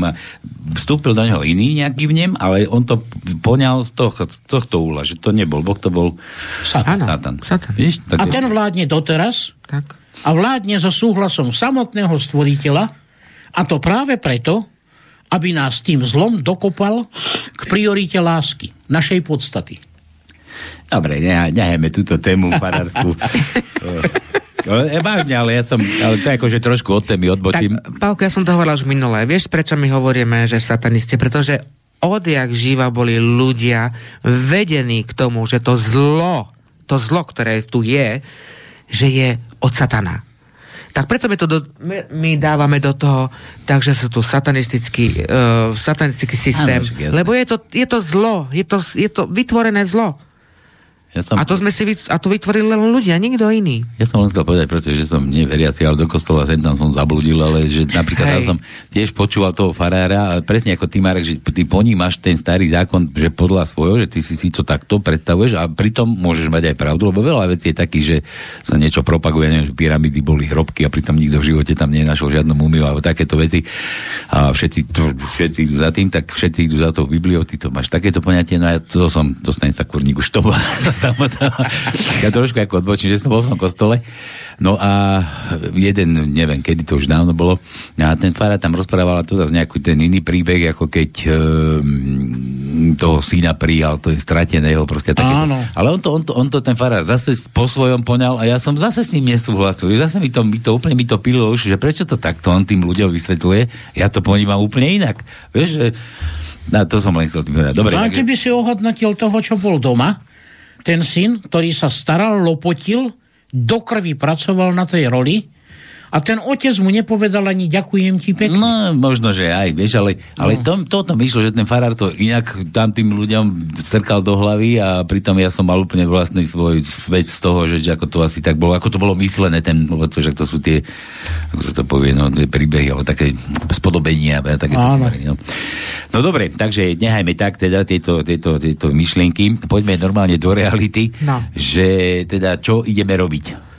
Vstúpil do neho iný nejaký vnem, ale on to poňal z, toho, z tohto úla, že to nebol Boh, to bol Satan. Satan. Satan. Vidíš, a ten vládne doteraz tak. a vládne so súhlasom samotného stvoriteľa, a to práve preto, aby nás tým zlom dokopal k priorite lásky, našej podstaty. Dobre, nehajme túto tému farárskú. E, vážne, ale ja som, ale to akože trošku od témy odbočím. Tak, Pálko, ja som to hovoril už minulé. Vieš, prečo my hovoríme, že satanisti? Pretože odjak živa boli ľudia vedení k tomu, že to zlo, to zlo, ktoré tu je, že je od satana tak preto my to do, my, my dávame do toho, takže sú tu satanistický, uh, satanistický systém, ano, lebo je to, je to zlo, je to, je to vytvorené zlo. Ja som, a to sme si vyt- a to vytvorili len ľudia, nikto iný. Ja som len chcel povedať, pretože som neveriaci, ale do kostola sem tam som zabludil, ale že napríklad tam som tiež počúval toho farára, a presne ako ty, Marek, že ty ponímaš ten starý zákon, že podľa svojho, že ty si si to takto predstavuješ a pritom môžeš mať aj pravdu, lebo veľa vecí je takých, že sa niečo propaguje, neviem, že pyramidy boli hrobky a pritom nikto v živote tam nenašiel žiadnu mumiu alebo takéto veci. A všetci, všetci idú za tým, tak všetci idú za tou Bibliou, ty to máš takéto poňatie, no ja to som, dostanem sa kurník už to samotná. ja trošku ako odbočím, že som bol v tom kostole. No a jeden, neviem, kedy to už dávno bolo, a ten fara tam rozprával to zase nejaký ten iný príbeh, ako keď e, toho syna prijal, to je strateného, proste také. Ale on to, on, to, on to ten farár zase po svojom poňal a ja som zase s ním nesúhlasil. Zase mi to, mi to úplne mi to pilo už, že prečo to takto on tým ľuďom vysvetľuje, ja to ponímam úplne inak. Vieš, že No, to som len chcel tým povedať. Dobre, no, a takže... keby si ohodnotil toho, čo bol doma, ten syn, ktorý sa staral, lopotil, do krvi pracoval na tej roli, a ten otec mu nepovedal ani ďakujem ti pekne. No, možno, že aj, vieš, ale, ale no. to, toto myšlo, že ten farár to inak tam tým ľuďom strkal do hlavy a pritom ja som mal úplne vlastný svoj svet z toho, že, že ako to asi tak bolo, ako to bolo myslené, ten, to, že to sú tie, ako sa to povie, no, tie príbehy, alebo také spodobenia, také Áno. no. no dobre, takže nechajme tak teda tieto, tieto, tieto myšlienky, poďme normálne do reality, No. že teda čo ideme robiť.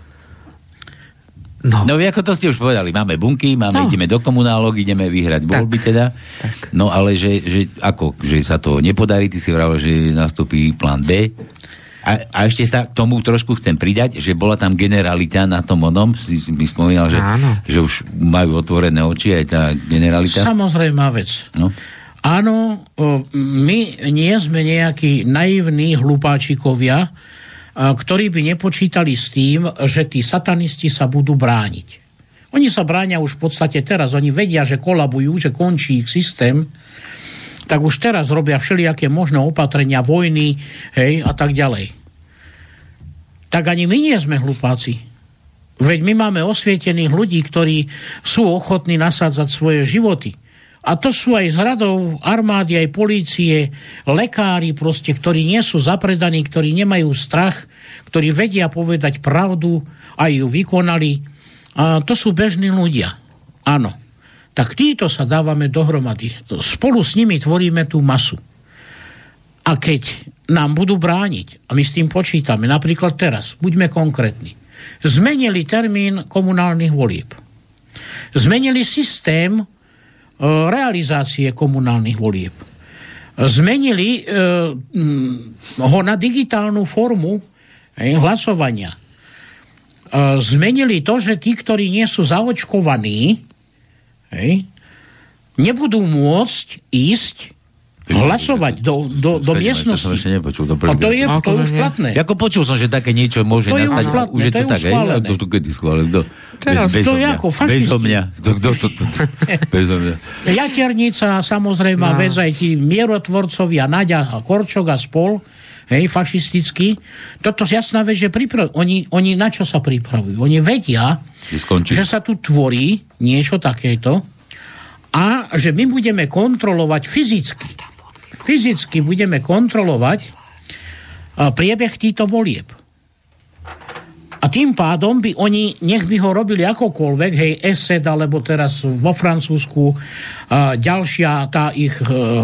No. No, ako to ste už povedali, máme bunky, máme, No. ideme do komunálok, ideme vyhrať voľby teda. tak. No ale že, že ako, že sa to nepodarí, ty si vravel, že nastúpi plán B. A, a ešte sa k tomu trošku chcem pridať, že bola tam generalita na tom onom, si, mi spomínal, že, Áno. že už majú otvorené oči aj tá generalita. Samozrejmá vec. No. Áno, o, my nie sme nejakí naivní hlupáčikovia, ktorí by nepočítali s tým, že tí satanisti sa budú brániť. Oni sa bránia už v podstate teraz, oni vedia, že kolabujú, že končí ich systém, tak už teraz robia všelijaké možné opatrenia, vojny, hej, a tak ďalej. Tak ani my nie sme hlupáci. Veď my máme osvietených ľudí, ktorí sú ochotní nasádzať svoje životy. A to sú aj z radov armády, aj polície, lekári proste, ktorí nie sú zapredaní, ktorí nemajú strach, ktorí vedia povedať pravdu a ju vykonali. A to sú bežní ľudia. Áno. Tak títo sa dávame dohromady. Spolu s nimi tvoríme tú masu. A keď nám budú brániť, a my s tým počítame, napríklad teraz, buďme konkrétni, zmenili termín komunálnych volieb. Zmenili systém realizácie komunálnych volieb. Zmenili e, ho na digitálnu formu hlasovania. E, zmenili to, že tí, ktorí nie sú zaočkovaní, nebudú môcť ísť hlasovať do, do, do To som miestnosti. ešte nepočul. To A to je, A to je akože už platné. Ako počul som, že také niečo môže To je nastať. už platné, už je to to, je už tak, hej? A schválené. to, to kedy schválené? Kto? Teraz. Bez- To je ako fašisti. Bezo mňa. To, to, to, to, bezo mňa. Jaternica, samozrejme, no. vec aj tí mierotvorcovia, Naďa a Korčok a spol, hej, fašistický. Toto je jasná vec, že priprav... oni, oni na čo sa pripravujú? Oni vedia, že sa tu tvorí niečo takéto a že my budeme kontrolovať fyzicky. Fyzicky budeme kontrolovať a, priebeh týchto volieb. A tým pádom by oni, nech by ho robili akokoľvek, hej, ESED, alebo teraz vo Francúzsku a, ďalšia tá ich e, e,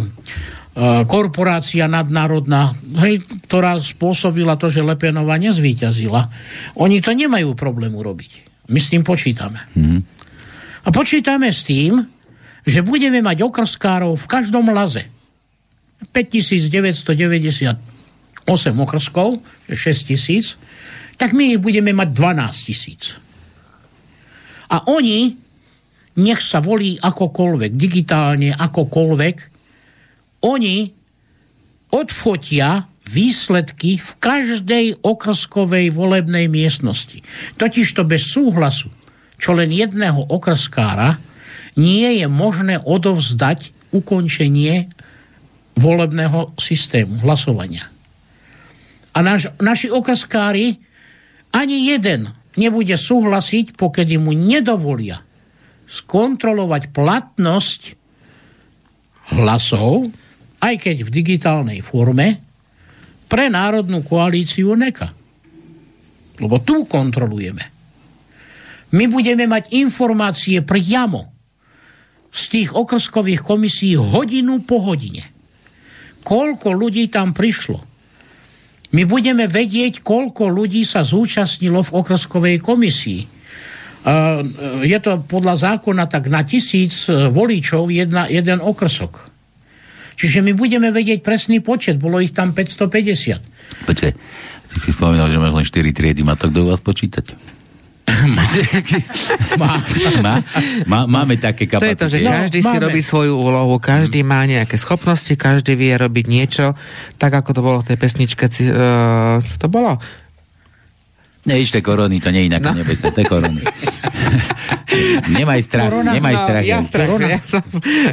korporácia nadnárodná, hej, ktorá spôsobila to, že Lepenová nezvíťazila. Oni to nemajú problém urobiť. My s tým počítame. Mhm. A počítame s tým, že budeme mať okrskárov v každom laze. 5998 okrskov, 6 tisíc, tak my ich budeme mať 12 tisíc. A oni, nech sa volí akokoľvek, digitálne akokoľvek, oni odfotia výsledky v každej okrskovej volebnej miestnosti. Totižto bez súhlasu, čo len jedného okrskára, nie je možné odovzdať ukončenie volebného systému, hlasovania. A naš, naši okrskári ani jeden nebude súhlasiť, pokedy mu nedovolia skontrolovať platnosť hlasov, aj keď v digitálnej forme, pre Národnú koalíciu NEKA. Lebo tu kontrolujeme. My budeme mať informácie priamo z tých okrskových komisí hodinu po hodine. Koľko ľudí tam prišlo. My budeme vedieť, koľko ľudí sa zúčastnilo v okrskovej komisii. Je to podľa zákona tak na tisíc e, voličov jedna, jeden okrsok. Čiže my budeme vedieť presný počet. Bolo ich tam 550. Počkaj, ty si spomínal, že máš len 4 triedy. Má to kto u vás počítať? má, má, má, máme také kapacity. To je to, že každý no, si máme. robí svoju úlohu, každý má nejaké schopnosti, každý vie robiť niečo, tak ako to bolo v tej pesničke. Uh, to bolo? Nešte korony, to nie je inak no. to je korony. nemaj strach, korona, nemaj strach. Ja, strach ja, som,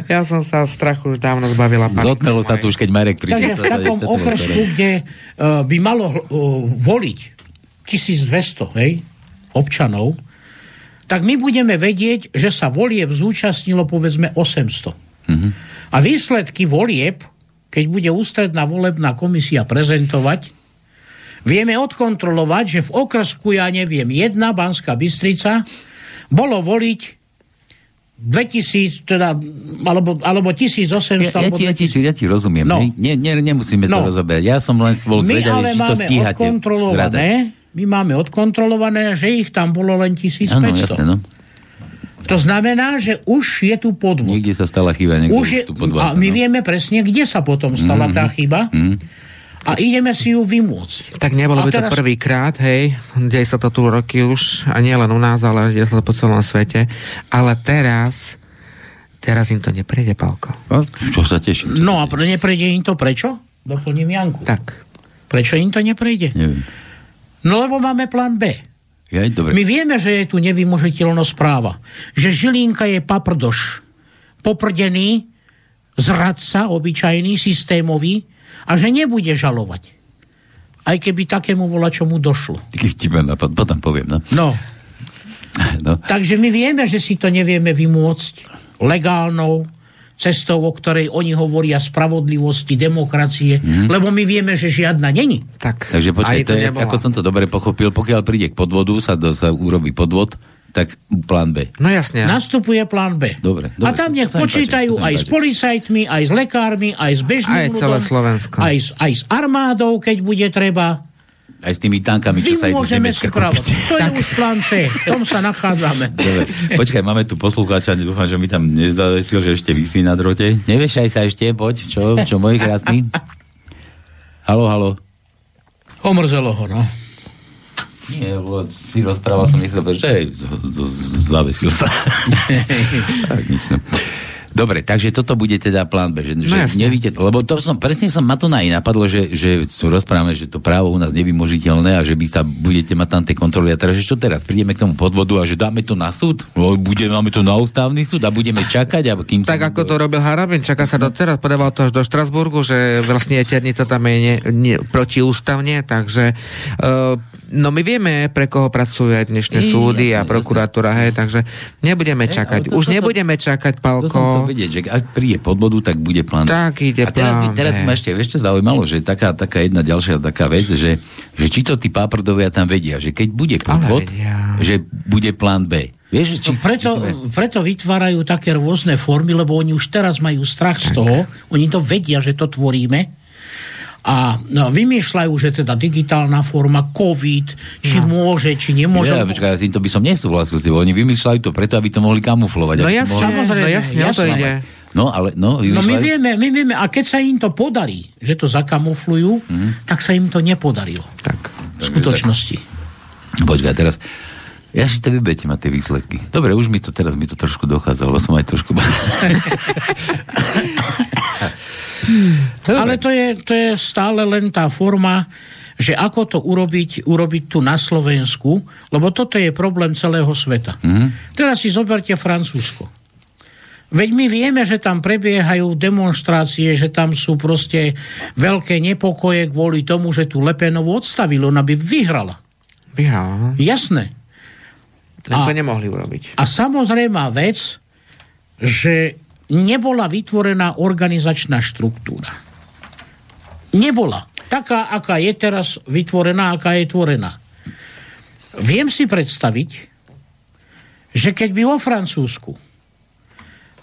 ja som sa strachu už dávno zbavila. Zotmelo sa tu už, keď Marek príde. Takže v takom okresku, kde uh, by malo uh, voliť 1200, hej, občanov, tak my budeme vedieť, že sa volieb zúčastnilo povedzme 800. Mm-hmm. A výsledky volieb, keď bude ústredná volebná komisia prezentovať, vieme odkontrolovať, že v okresku, ja neviem, jedna Banská Bystrica bolo voliť 2000, teda, alebo, alebo 1800. Ja, ja, ti, ja, ti, ja ti rozumiem. No. Ne, ne, nemusíme no. to rozoberať. Ja som len bol zvedavý, či to stíhate. My my máme odkontrolované, že ich tam bolo len 1500. Ano, jasne, no. To znamená, že už je tu podvod. Niekde sa stala chyba. Už je, tu podvod, a my no. vieme presne, kde sa potom stala mm-hmm. tá chyba. Mm-hmm. A ideme si ju vymôcť. Tak nebolo by teraz... to prvýkrát, hej, deje sa to tu roky už, a nie len u nás, ale deje sa to po celom svete. Ale teraz, teraz im to neprejde, Pálko. No, čo sa teším. No a neprejde im to prečo? Doplním Janku. Tak. Prečo im to neprejde? Neviem. No lebo máme plán B. Ja, dobre. My vieme, že je tu nevymožiteľnosť práva. Že Žilinka je paprdoš. Poprdený, zradca, obyčajný, systémový a že nebude žalovať. Aj keby takému volačomu došlo. Taký nápad, potom poviem. No. no. no. Takže my vieme, že si to nevieme vymôcť legálnou, cestou, o ktorej oni hovoria spravodlivosti, demokracie, mm. lebo my vieme, že žiadna není. Tak, Takže počkaj, to je, ako som to dobre pochopil, pokiaľ príde k podvodu, sa, do, sa urobí podvod, tak plán B. No jasne. Nastupuje plán B. Dobre, dobre, a tam nech počítajú aj páči. s policajtmi, aj s lekármi, aj s bežným aj ľudom, aj, s, aj s armádou, keď bude treba aj s tými tankami, čo sa idú z Nemecka To je už plán C, v tom sa nachádzame. Dobre. Počkaj, máme tu poslucháča, dúfam, že mi tam nezavesil, že ešte vysí na drote. Nevešaj sa ešte, poď, čo, čo môj krásny? Halo, halo. Omrzelo ho, no. Nie, lebo si rozprával som nechcel, že zavesil sa. tak nič, no. Dobre, takže toto bude teda plán B, že, no, že nevíte, lebo to som, presne som, ma to na napadlo, že, že rozprávame, že to právo u nás nevymožiteľné a že by sa budete mať tam tie kontroly. A teraz, že čo teraz, prídeme k tomu podvodu a že dáme to na súd, no, budeme, máme to na ústavný súd a budeme čakať a kým Tak ako to robil Harabin, čaká sa do teraz, podával to až do Štrasburgu, že vlastne eterni to tam je ne, ne, protiústavne, takže uh, No my vieme, pre koho pracujú aj dnešné I, súdy jasne, a prokuratúra, hej, takže nebudeme čakať. Už to, nebudeme čakať, Palko. To som vedieť, že ak príde podvodu, tak bude plán. Tak ide a teraz, plán. Teraz ma ešte, ešte zaujímalo, že taká, taká jedna ďalšia taká vec, že, že či to tí páprdovia tam vedia, že keď bude podvod, že bude plán B. Vieš, či, no preto, či preto vytvárajú také rôzne formy, lebo oni už teraz majú strach tak. z toho, oni to vedia, že to tvoríme, a no, vymýšľajú, že teda digitálna forma, COVID, či no. môže, či nemôže. Ja, počkaj, ja s to by som nesúhlasil s. Oni vymýšľajú to preto, aby to mohli kamuflovať. No jasne, mohli... samozrejme, no jasne, jasne. to ide. No, ale, no, no my, vieme, my vieme, a keď sa im to podarí, že to zakamuflujú, mm-hmm. tak sa im to nepodarilo. Tak. V skutočnosti. Počkaj, teraz, ja si to vybete ma tie výsledky. Dobre, už mi to teraz mi to trošku dochádzalo, lebo som aj trošku... Ale to je, to je stále len tá forma, že ako to urobiť, urobiť tu na Slovensku, lebo toto je problém celého sveta. Mm. Teraz si zoberte Francúzsko. Veď my vieme, že tam prebiehajú demonstrácie, že tam sú proste veľké nepokoje kvôli tomu, že tu Lepenovu odstavilo, ona by vyhrala. Vyhrala? Jasné. A, nemohli urobiť. A samozrejmá vec, že nebola vytvorená organizačná štruktúra. Nebola. taká, aká je teraz vytvorená, aká je tvorená. Viem si predstaviť, že keď by vo Francúzsku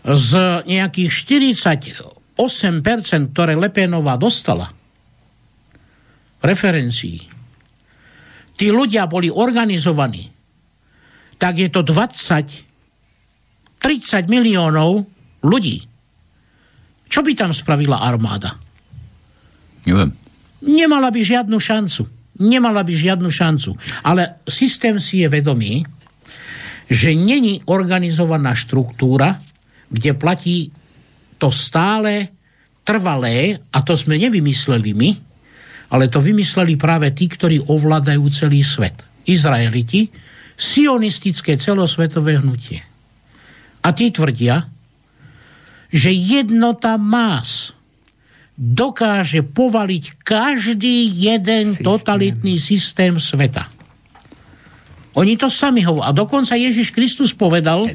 z nejakých 48%, ktoré Lepénová dostala, referencií, tí ľudia boli organizovaní, tak je to 20, 30 miliónov ľudí. Čo by tam spravila armáda? Neviem. Nemala by žiadnu šancu. Nemala by žiadnu šancu. Ale systém si je vedomý, že není organizovaná štruktúra, kde platí to stále trvalé, a to sme nevymysleli my, ale to vymysleli práve tí, ktorí ovládajú celý svet. Izraeliti, sionistické celosvetové hnutie. A tí tvrdia, že jednota más dokáže povaliť každý jeden systém. totalitný systém sveta. Oni to sami hovoria. A dokonca Ježiš Kristus povedal,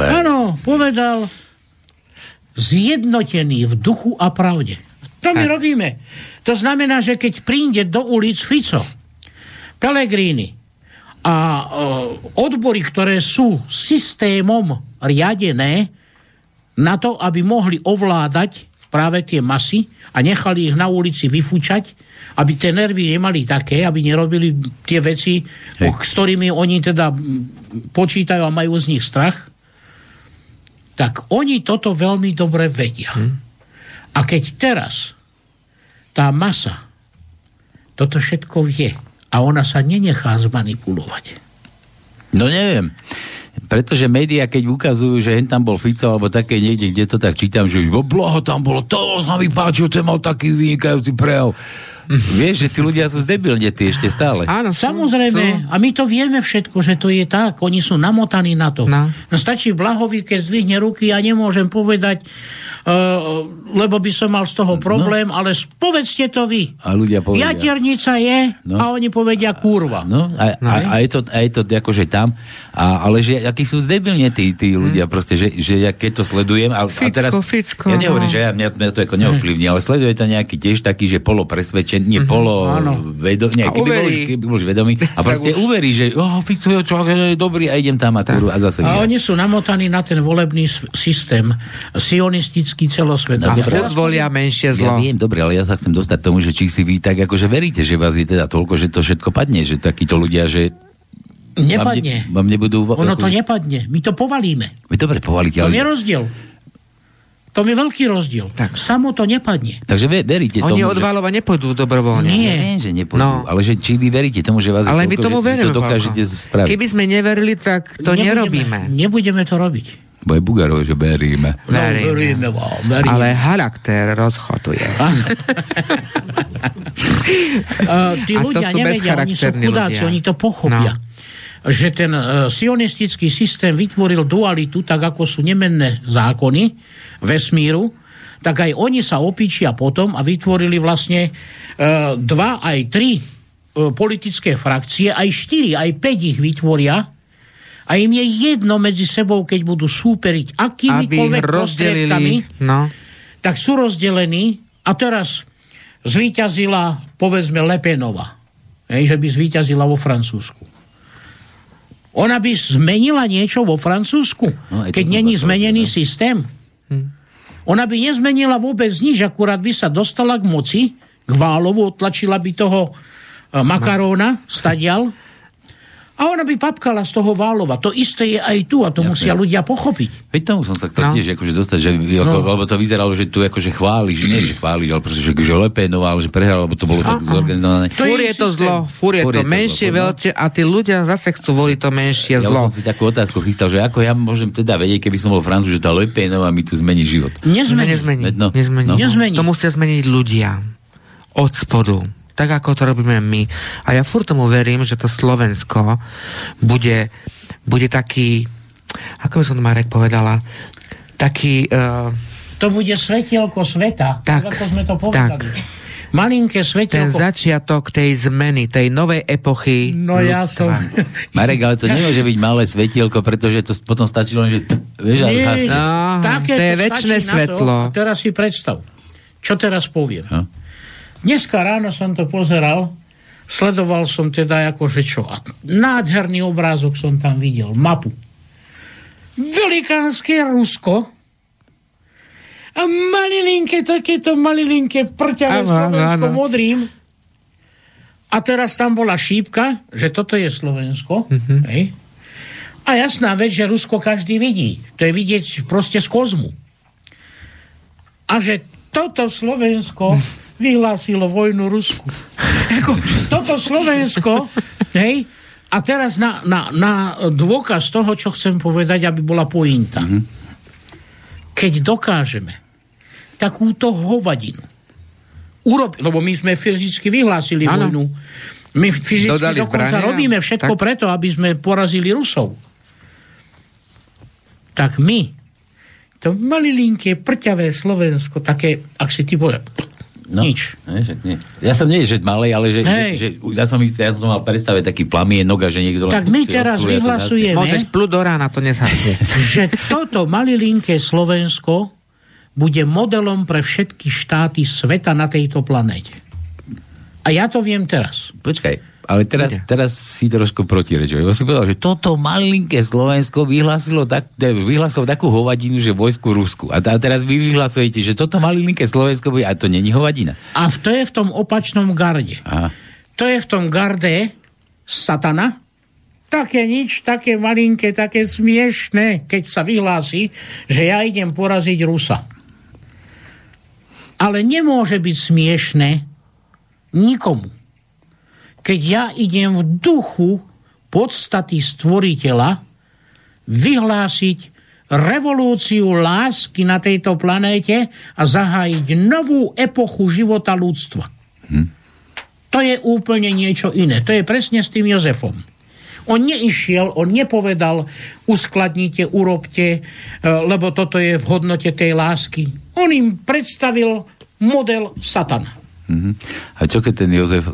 áno, povedal, zjednotený v duchu a pravde. To my robíme. To znamená, že keď príde do ulic Fico, Pelegrini a e, odbory, ktoré sú systémom riadené na to, aby mohli ovládať práve tie masy a nechali ich na ulici vyfúčať, aby tie nervy nemali také, aby nerobili tie veci, Hej. s ktorými oni teda počítajú a majú z nich strach, tak oni toto veľmi dobre vedia. Hm. A keď teraz tá masa toto všetko vie a ona sa nenechá zmanipulovať. No neviem. Pretože médiá, keď ukazujú, že hen tam bol Fico, alebo také niekde, kde to tak čítam, že blaho tam bolo, to sa mi páčilo, ten mal taký vynikajúci prejav. Vieš, že tí ľudia sú zdebilnetí ešte stále. Áno, samozrejme. Sú. A my to vieme všetko, že to je tak. Oni sú namotaní na to. No. no stačí Blahovi, keď zdvihne ruky a nemôžem povedať, lebo by som mal z toho problém, no. ale povedzte to vy. A ľudia povedia. Jaternica je no. a oni povedia kurva. No, a, no. a, a, je to, a je to akože tam, a, ale že akí sú zdebilne tí, tí ľudia, hmm. proste, že, že ja keď to sledujem, a, ficko, a teraz, ficko, ja nehovorím, no. že ja, mňa, mňa to ako neovplyvní, ale sleduje to nejaký tiež taký, že polo presvedčený, nie mm-hmm. polo vedomý, keby bol, keby bol vedomý, a proste uverí, že oh, Fico je čo, dobrý a idem tam a, kurva, a zase. A oni sú namotaní na ten volebný systém sionistický politický celosvetov. No, a volia menšie zlo. Ja viem, dobre, ale ja sa chcem dostať tomu, že či si vy tak akože veríte, že vás je teda toľko, že to všetko padne, že takíto ľudia, že Nepadne. Vám, ne, vám nebudú... Ono to nepadne. My to povalíme. Vy dobre povalíte, ale... To je rozdiel. To je veľký rozdiel. Tak. Samo to nepadne. Takže ve, veríte Oni tomu, od Válova že... nepôjdu dobrovoľne. Nie. Viem, že nepôjdu, no. ale že či vy veríte tomu, že vás ale je toľko, my tomu že, veríme, to dokážete spraviť. Keby sme neverili, tak to nebudeme, nerobíme. Nebudeme to robiť. Bo je Bugarov, že veríme. No, veríme, vám, veríme. Ale charakter rozchoduje. uh, tí ľudia nevedia, oni sú chudáci, ľudia. oni to pochopia. No že ten uh, sionistický systém vytvoril dualitu, tak ako sú nemenné zákony vesmíru, tak aj oni sa opíčia potom a vytvorili vlastne uh, dva aj tri uh, politické frakcie, aj štyri, aj päť ich vytvoria a im je jedno medzi sebou, keď budú súperiť akýmikoľvek prostriedkami, no. tak sú rozdelení a teraz zvíťazila, povedzme, Lepenova. Hej, že by zvíťazila vo Francúzsku. Ona by zmenila niečo vo Francúzsku, no, keď není zmenený no. systém. Hm. Ona by nezmenila vôbec nič, akurát by sa dostala k moci, k Válovu, otlačila by toho eh, Makaróna, stadial, a ona by papkala z toho Válova. To isté je aj tu a to Jasne. musia ľudia pochopiť. Veď tomu som sa chcel no. tiež akože dostať, že, no. ako, lebo to vyzeralo, že tu akože chváliš, nie že chváliš, ale proste, že, že Lepénová, že prehral, lebo to bolo tak zorganizované. Fúr je to zlo, fúr je to menšie, veľké a tí ľudia zase chcú voliť to menšie ja zlo. Ja som si takú otázku chystal, že ako ja môžem teda vedieť, keby som bol Francúz, že tá Lepénová mi tu zmení život. Nezmení. Nezmení. No. Nezmení. No. Nezmení. To musia zmeniť ľudia. Od spodu tak ako to robíme my. A ja furt tomu verím, že to Slovensko bude, bude taký, ako by som to Marek povedala, taký... Uh, to bude svetielko sveta, tak, tak ako sme to povedali. Tak. Malinké svetielko. Ten začiatok tej zmeny, tej novej epochy No ja som... Marek, ale to nemôže byť malé svetielko, pretože to potom stačí len, že... Vieš, Nie, no, to je väčšie svetlo. To, teraz si predstav. Čo teraz poviem? Ha? Dneska ráno som to pozeral, sledoval som teda akože čo. A nádherný obrázok som tam videl, mapu. Velikánske Rusko, a malilinké, takéto malilinké prťavé Slovensko áno. modrým. A teraz tam bola šípka, že toto je Slovensko. Mm-hmm. Hej. A jasná vec, že Rusko každý vidí. To je vidieť proste z kozmu. A že toto Slovensko vyhlásilo vojnu Rusku. Ako, toto Slovensko, hej, a teraz na, na, na dôkaz toho, čo chcem povedať, aby bola pointa. Mm-hmm. Keď dokážeme takúto hovadinu urobiť, lebo my sme fyzicky vyhlásili ano. vojnu, my fyzicky Dodali dokonca zbrania, robíme všetko tak... preto, aby sme porazili Rusov. Tak my, to malilinké, prťavé Slovensko, také, ak si ty povedal, No, Nič. Ne, že, nie. Ja som nie, že malej, ale že, že, že, ja, som, ja som mal predstaviť taký plamienok a že niekto... Tak my teraz vyhlasujeme... Môžeš plúť do rána, to nezhasne. že toto malilinké Slovensko bude modelom pre všetky štáty sveta na tejto planéte. A ja to viem teraz. Počkaj, ale teraz, teraz si trošku protirečil. Ja som povedal, že toto malinké Slovensko vyhlásilo, tak, vyhlásilo takú hovadinu, že vojsku Rusku. A, a teraz vy vyhlasujete, že toto malinké Slovensko bude, a to není hovadina. A to je v tom opačnom garde. Aha. To je v tom garde satana, také nič, také malinké, také smiešné, keď sa vyhlási, že ja idem poraziť Rusa. Ale nemôže byť smiešné nikomu keď ja idem v duchu podstaty stvoriteľa vyhlásiť revolúciu lásky na tejto planéte a zahájiť novú epochu života ľudstva. Hm. To je úplne niečo iné. To je presne s tým Jozefom. On neišiel, on nepovedal, uskladnite, urobte, e, lebo toto je v hodnote tej lásky. On im predstavil model satana. Mm-hmm. A čo keď ten Jozef,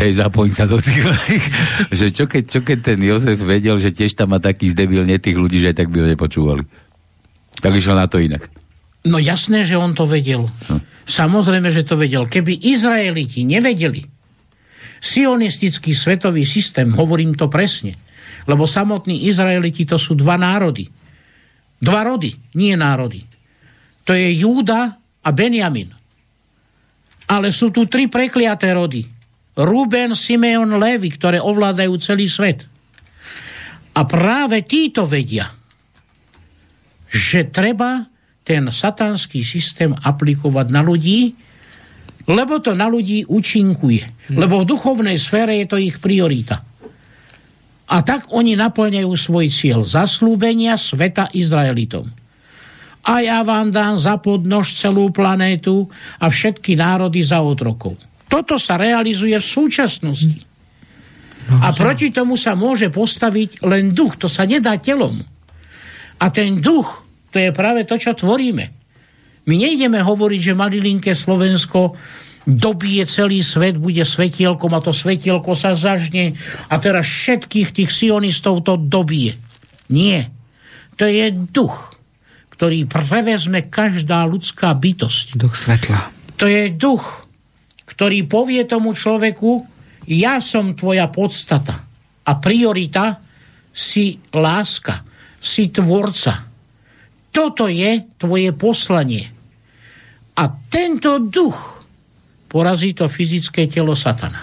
hej, zapojím sa do tých, že čo keď, čo keď ten Jozef vedel, že tiež tam má taký zdebilne tých ľudí, že aj tak by ho nepočúvali. Tak išiel na to inak. No jasné, že on to vedel. No. Samozrejme, že to vedel. Keby Izraeliti nevedeli sionistický svetový systém, hovorím to presne, lebo samotní Izraeliti to sú dva národy. Dva rody, nie národy. To je Júda a Benjamin. Ale sú tu tri prekliaté rody. Ruben, Simeon, Levi, ktoré ovládajú celý svet. A práve títo vedia, že treba ten satanský systém aplikovať na ľudí, lebo to na ľudí účinkuje. Lebo v duchovnej sfére je to ich priorita. A tak oni naplňajú svoj cieľ zaslúbenia sveta Izraelitom a ja vám dám za podnož celú planétu a všetky národy za otrokov. Toto sa realizuje v súčasnosti. A proti tomu sa môže postaviť len duch, to sa nedá telom. A ten duch, to je práve to, čo tvoríme. My nejdeme hovoriť, že malilinké Slovensko dobije celý svet, bude svetielkom a to svetielko sa zažne a teraz všetkých tých sionistov to dobije. Nie. To je duch ktorý prevezme každá ľudská bytosť. Duch svetla. To je duch, ktorý povie tomu človeku, ja som tvoja podstata a priorita si láska, si tvorca. Toto je tvoje poslanie. A tento duch porazí to fyzické telo satana.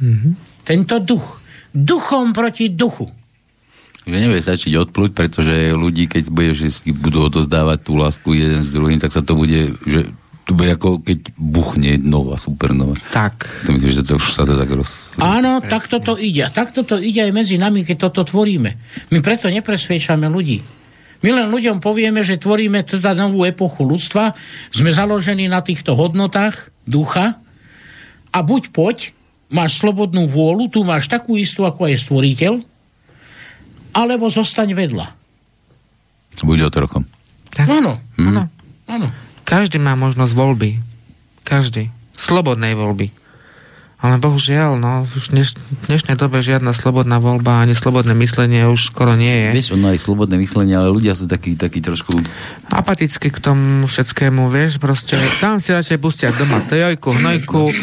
Mm-hmm. Tento duch. Duchom proti duchu. Nevie stačiť odplúť, pretože ľudí, keď bude, že si budú odozdávať tú lásku jeden s druhým, tak sa to bude, že to bude ako keď buchne nová supernova. Tak. To myslím, že to už sa to tak roz... Áno, tak toto ide. Tak toto ide aj medzi nami, keď toto tvoríme. My preto nepresviečame ľudí. My len ľuďom povieme, že tvoríme teda novú epochu ľudstva, sme založení na týchto hodnotách ducha a buď poď, máš slobodnú vôľu, tu máš takú istú, ako aj stvoriteľ, alebo zostaň vedľa. Bude otrokom. Tak. Áno. Mm. Áno. Každý má možnosť voľby. Každý. Slobodnej voľby. Ale bohužiaľ, no, už dneš, v dnešnej dobe žiadna slobodná voľba ani slobodné myslenie už skoro nie je. Vieš, ono aj slobodné myslenie, ale ľudia sú takí, takí trošku... Apaticky k tomu všetkému, vieš, proste tam si radšej pustia doma tojojku, hnojku,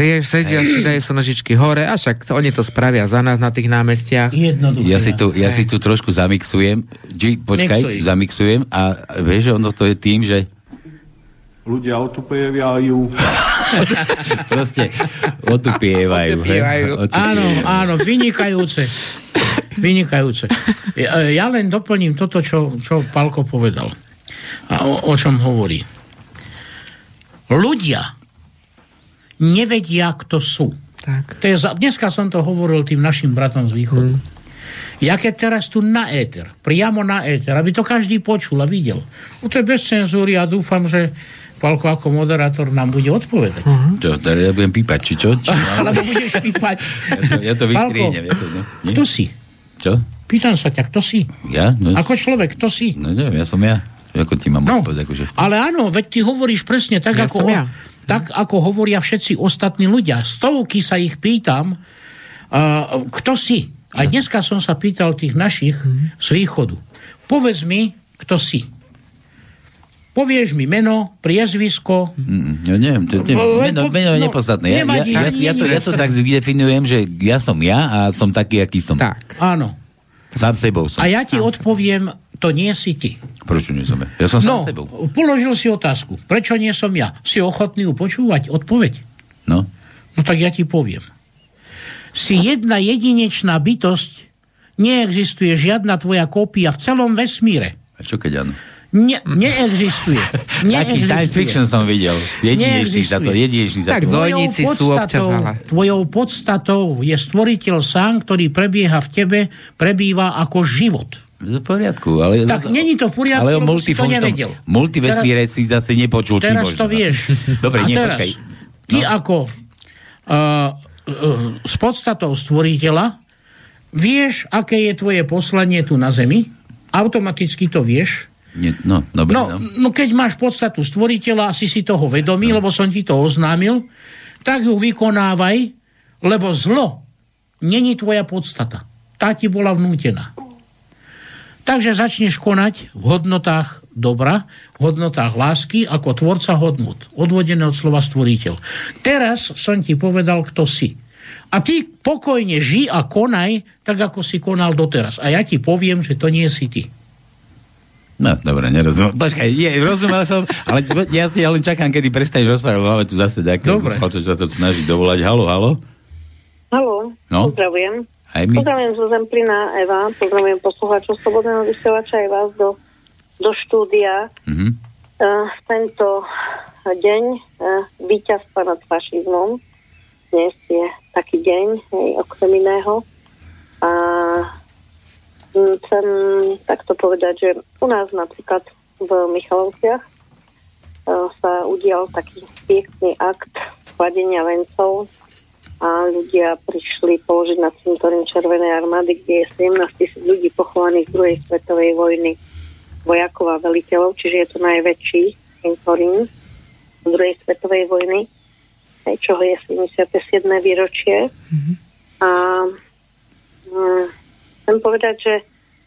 vieš, sedia si, dajú sa nožičky hore, a však oni to spravia za nás na tých námestiach. Jednoduché. Ja si tu, ja si tu trošku zamixujem, či, počkaj, Mixuj. zamixujem a vieš, že ono to je tým, že Ľudia otupievajú. proste otupievajú. Otupievajú. Áno, áno, vynikajúce. Vynikajúce. Ja, ja len doplním toto, čo, čo Palko povedal. A o, o čom hovorí. Ľudia nevedia, kto sú. Tak. To je za, dneska som to hovoril tým našim bratom z východu. Ja keď teraz tu na éter, priamo na éter, aby to každý počul a videl. No to je bez cenzúry a dúfam, že Palko ako moderátor nám bude odpovedať. Čo, teda ja budem pípať, či čo? Či, Alebo budeš pípať. ja to, ja to vystrienem. Ja to, no, nie? Kto si? Čo? Pýtam sa ťa, kto si? Ja? No, Ako človek, kto si? no neviem, ja som ja. Ako ti mám No, odpovedať, akože... ale áno, veď ty hovoríš presne tak, Ja ako, ja. tak ako hovoria všetci ostatní ľudia. Stovky sa ich pýtam, uh, kto si? Aj dneska som sa pýtal tých našich z východu. Povedz mi, kto si. Povieš mi meno, priezvisko, Mm, ja neviem, to, No, meno, meno je no, nepodstatné. Ja, ja, ja, ja, to, ja to tak definujem, že ja som ja a som taký, aký som. Tak. áno. Sám sebou som. A ja ti odpoviem, to nie si ty. Prečo nie som ja? Ja som No, sám sebou. položil si otázku. Prečo nie som ja? Si ochotný ju počúvať? Odpoveď. No. No tak ja ti poviem. Si jedna jedinečná bytosť, neexistuje žiadna tvoja kópia v celom vesmíre. A čo keď áno? Ne, neexistuje. Taký science fiction som videl. Jedinečný za to, jedinečný za Tak to. Tvojou Dvojníci sú občas podstatou, ale. tvojou podstatou je stvoriteľ sám, ktorý prebieha v tebe, prebýva ako život. V poriadku, ale... Tak není to v poriadku, ale o multifunkčnom-. Multivesmíre si zase nepočul. ty Teraz možno. to vieš. Dobre, A nie, teraz, počkaj. Ty No. ako uh, uh, s podstatou stvoriteľa vieš, aké je tvoje poslanie tu na Zemi. Automaticky to vieš. Nie, no, dobre, No, no. no keď máš podstatu stvoriteľa a si toho vedomý, lebo som ti to oznámil, tak ju vykonávaj, lebo zlo není tvoja podstata. Tá ti bola vnútená. Takže začneš konať v hodnotách dobra, v hodnotách lásky ako tvorca hodnot, odvodené od slova stvoriteľ. Teraz som ti povedal, kto si. A ty pokojne ži a konaj, tak ako si konal doteraz. A ja ti poviem, že to nie si ty. No, dobre, nerozumiem. Počkaj, je, rozumel som, ale ja si ja len čakám, kedy prestaneš rozprávať, máme tu zase nejaké Dobre. sa to snaží dovolať. Halo, halo? Haló, No. pozdravujem. Aj my? Pozdravujem zo Zemplina Eva, pozdravujem poslucháčov Slobodného vysielača aj vás do, do štúdia. Mhm. Uh, tento deň uh, víťazstva nad fašizmom dnes je taký deň, hej, okrem iného. A chcem takto povedať, že u nás napríklad v Michalovciach uh, sa udial taký piektný akt skladenia vencov a ľudia prišli položiť na cintorín Červenej armády, kde je 17 tisíc ľudí pochovaných z druhej svetovej vojny vojakov a veliteľov, čiže je to najväčší cintorín z druhej svetovej vojny, aj čoho je 77. výročie. A mm, chcem povedať, že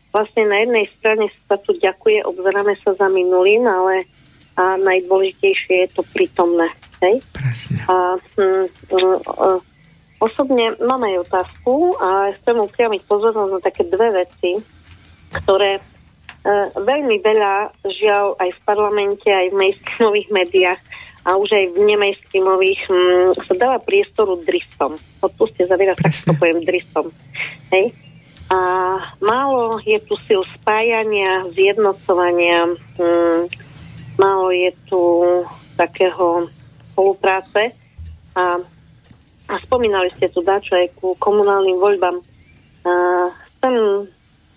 vlastne na jednej strane sa tu ďakuje, obzeráme sa za minulým, ale a najdôležitejšie je to prítomné. Hej? Presne. A mm, mm, osobne mám aj otázku a chcem upriamiť pozornosť na také dve veci, ktoré uh, veľmi veľa, žiaľ, aj v parlamente, aj v mainstreamových médiách a už aj v nemainstreamových mm, sa dáva priestoru dristom. Odpuste za výraz, tak to poviem dristom. Hej? A málo je tu sil spájania, zjednocovania, mm, málo je tu takého spolupráce a, a spomínali ste tu dačo aj ku komunálnym voľbám. A chcem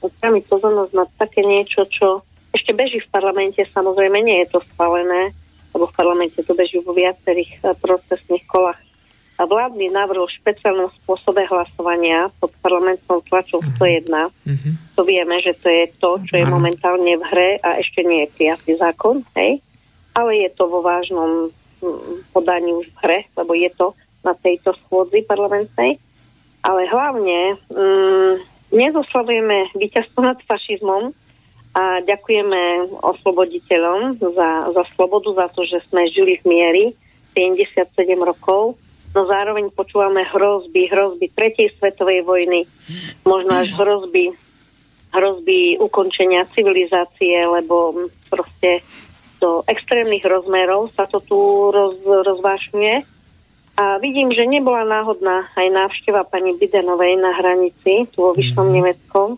upriamiť pozornosť na také niečo, čo ešte beží v parlamente, samozrejme nie je to schválené, lebo v parlamente to beží vo viacerých eh, procesných kolách. A vládny návrh o špeciálnom spôsobe hlasovania pod parlamentnou tlačou 101 Mhm. to vieme, že to je to, čo je momentálne v hre a ešte nie je prijatý zákon, hej? ale je to vo vážnom mm, podaní už v hre, lebo je to na tejto schôdzi parlamentnej, ale hlavne mm, nezoslavujeme víťazstvo nad fašizmom a ďakujeme osloboditeľom za, za slobodu, za to, že sme žili v miery 77 rokov, no zároveň počúvame hrozby, hrozby tretej svetovej vojny, možno až hrozby hrozby ukončenia civilizácie, lebo proste do extrémnych rozmerov sa to tu roz, rozvášňuje. A vidím, že nebola náhodná aj návšteva pani Bidenovej na hranici, tu vo Vyšnom mm. Nemeckom,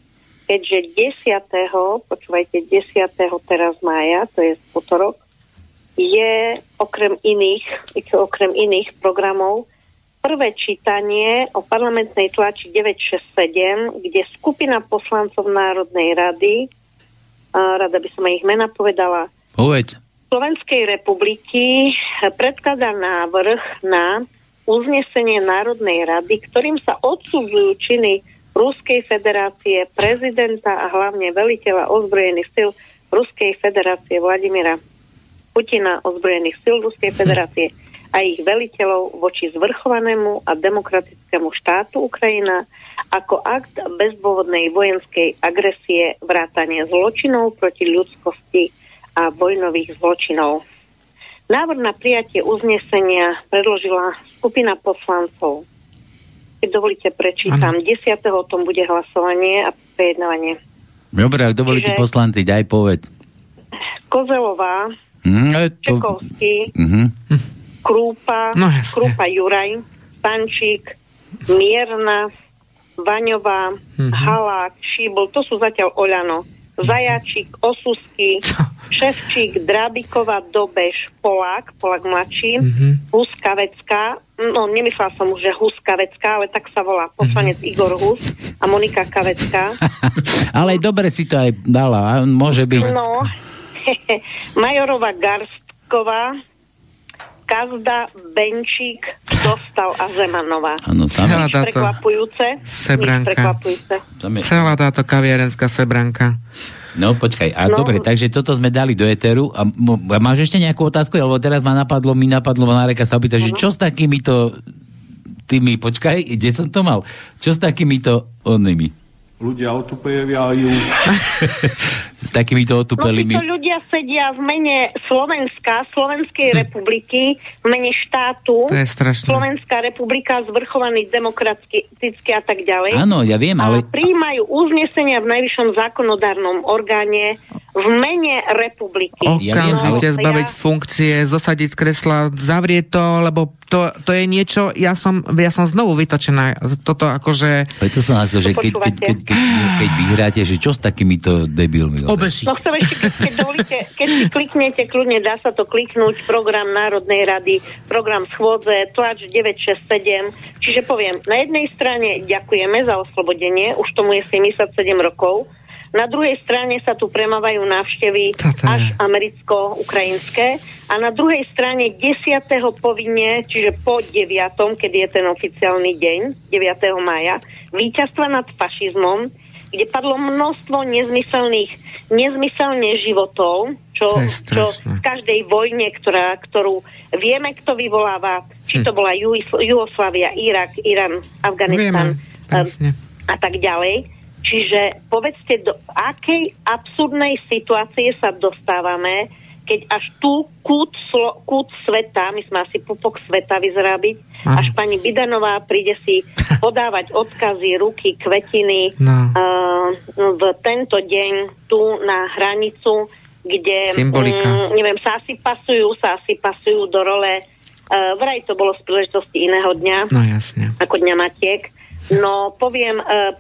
keďže 10. počúvajte, 10. teraz mája, to je potorok, je okrem iných, okrem iných programov prvé čítanie o parlamentnej tlači 967, kde skupina poslancov Národnej rady, rada by som aj ich mena povedala, Povedz. Slovenskej republiky predkladá návrh na uznesenie Národnej rady, ktorým sa odsudzujú činy Ruskej federácie, prezidenta a hlavne veliteľa ozbrojených sil Ruskej federácie Vladimira Putina, ozbrojených sil Ruskej federácie a ich veliteľov voči zvrchovanému a demokratickému štátu Ukrajina ako akt bezdôvodnej vojenskej agresie vrátanie zločinov proti ľudskosti a vojnových zločinov. Návrh na prijatie uznesenia predložila skupina poslancov. Keď dovolíte, prečítam. Ano. 10. o tom bude hlasovanie a prejednávanie. Dobre, ak dovolíte Čiže... poslanci, daj poved. Kozelová, mm, to... Čekovský, mm-hmm. Krúpa, no, Krúpa Juraj, Stančík, Mierna, Vaňová, mm-hmm. Halák, Šíbol, to sú zatiaľ Oľano. Zajačík, Osusky, Ševčík, Drábiková, Dobeš, Polák, Polák mladší, mm-hmm. Huskavecká, no nemyslela som už, že Huskavecká, ale tak sa volá poslanec mm-hmm. Igor Hus a Monika Kavecká. ale dobre si to aj dala, môže byť. No, Majorová Garstková, Kazda, Benčík, Dostal a Zemanová. Ano, tam Celá táto prekvapujúce. Sebranka. Celá táto kaviarenská sebranka. No počkaj, a no. dobre, takže toto sme dali do Eteru a, a máš ešte nejakú otázku, alebo teraz ma napadlo, mi napadlo Mareka sa opýtať, že čo s takýmito tými, počkaj, kde som to mal, čo s takýmito onými? Ľudia otupevajú. S takýmito otupelými... No ľudia sedia v mene Slovenska, Slovenskej hm. republiky, v mene štátu. To je strašné. Slovenská republika, zvrchovaný demokraticky a tak ďalej. Áno, ja viem, ale... A prijímajú uznesenia v najvyššom zákonodárnom orgáne v mene republiky. Okamžite ja zbaviť ja... funkcie, zosadiť z kresla, zavrieť to, lebo to, to je niečo, ja som, ja som znovu vytočená. Toto akože... To som to, že keď, keď, keď, keď, keď vyhráte, že čo s takýmito debilmi? Obesi. No chcem ešte, keď, keď dovolíte, keď si kliknete, kľudne dá sa to kliknúť, program Národnej rady, program schôdze, tlač 967. Čiže poviem, na jednej strane ďakujeme za oslobodenie, už tomu je 77 rokov, na druhej strane sa tu premávajú návštevy až americko-ukrajinské a na druhej strane 10. povinne, čiže po 9., kedy je ten oficiálny deň, 9. maja, víťazstva nad fašizmom, kde padlo množstvo nezmyselných, nezmyselne životov, čo, čo v každej vojne, ktorá, ktorú vieme, kto vyvoláva, či hm. to bola Jugoslavia, Irak, Irán, Afganistan um, a tak ďalej Čiže povedzte, do akej absurdnej situácie sa dostávame, keď až tu kút, slo, kút sveta, my sme asi pupok sveta vyzerá byť, až pani Bidanová príde si podávať odkazy, ruky, kvetiny no. uh, v tento deň tu na hranicu, kde um, neviem, sa asi pasujú, sa asi pasujú do role uh, vraj to bolo z príležitosti iného dňa, no, jasne. ako Dňa Matiek. No poviem, uh,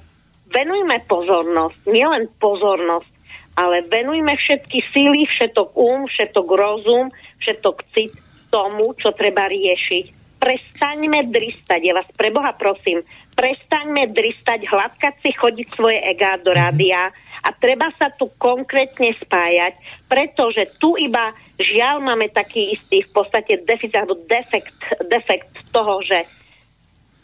venujme pozornosť, nielen pozornosť, ale venujme všetky síly, všetok um, všetok rozum, všetok cit tomu, čo treba riešiť. Prestaňme dristať, ja vás pre Boha prosím, prestaňme dristať, hladkať si, chodiť svoje egá do rádia a treba sa tu konkrétne spájať, pretože tu iba žiaľ máme taký istý v podstate deficit alebo defekt, defekt toho, že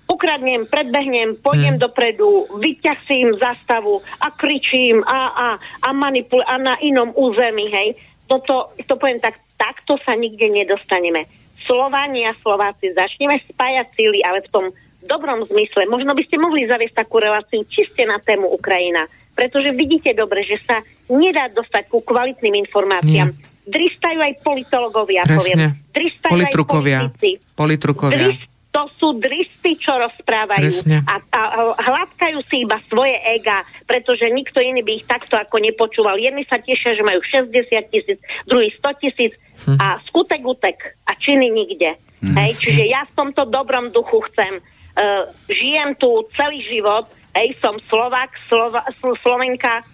ukradnem, predbehnem, pôjdem hmm. dopredu, vyťasím zastavu a kričím a, a, a manipulujem a na inom území, hej. Toto, to poviem tak, takto sa nikde nedostaneme. Slovania, Slováci, začneme spájať síly, ale v tom dobrom zmysle. Možno by ste mohli zaviesť takú reláciu čiste na tému Ukrajina. Pretože vidíte dobre, že sa nedá dostať ku kvalitným informáciám. Nie. Dristajú aj politologovia, Presne. poviem. Dristajú Politrukovia. aj politici. Politrukovia. Drist, to sú dristy, čo rozprávajú. Presne. A, a, a hladkajú si iba svoje ega, pretože nikto iný by ich takto ako nepočúval. Jedni sa tešia, že majú 60 tisíc, druhý 100 tisíc hm. a skutek utek a činy nikde. Hm. Hej, čiže ja v tomto dobrom duchu chcem. Uh, žijem tu celý život, hej, som Slovak, Slova, Slovenka,